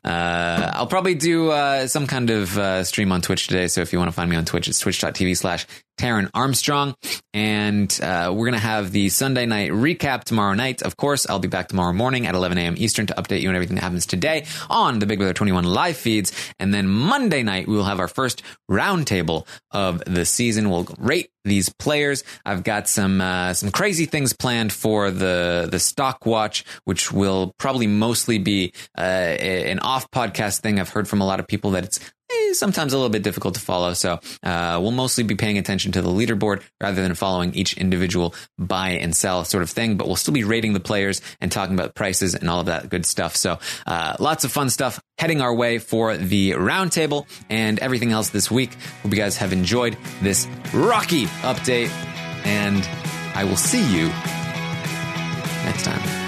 Uh, I'll probably do uh, some kind of uh, stream on Twitch today. So if you want to find me on Twitch, it's twitch.tv slash Taran Armstrong. And uh, we're going to have the Sunday night recap tomorrow night. Of course, I'll be back tomorrow morning at 11 a.m. Eastern to update you on everything that happens today on the Big Brother 21 live feeds. And then Monday night, we will have our first roundtable of the season. We'll rate these players. I've got some uh, some crazy things planned for the the stock watch, which will probably mostly be uh, an off podcast thing. I've heard from a lot of people that it's eh, sometimes a little bit difficult to follow. So uh, we'll mostly be paying attention to the leaderboard rather than following each individual buy and sell sort of thing. But we'll still be rating the players and talking about prices and all of that good stuff. So uh, lots of fun stuff heading our way for the roundtable and everything else this week. Hope you guys have enjoyed this rocky update, and I will see you next time.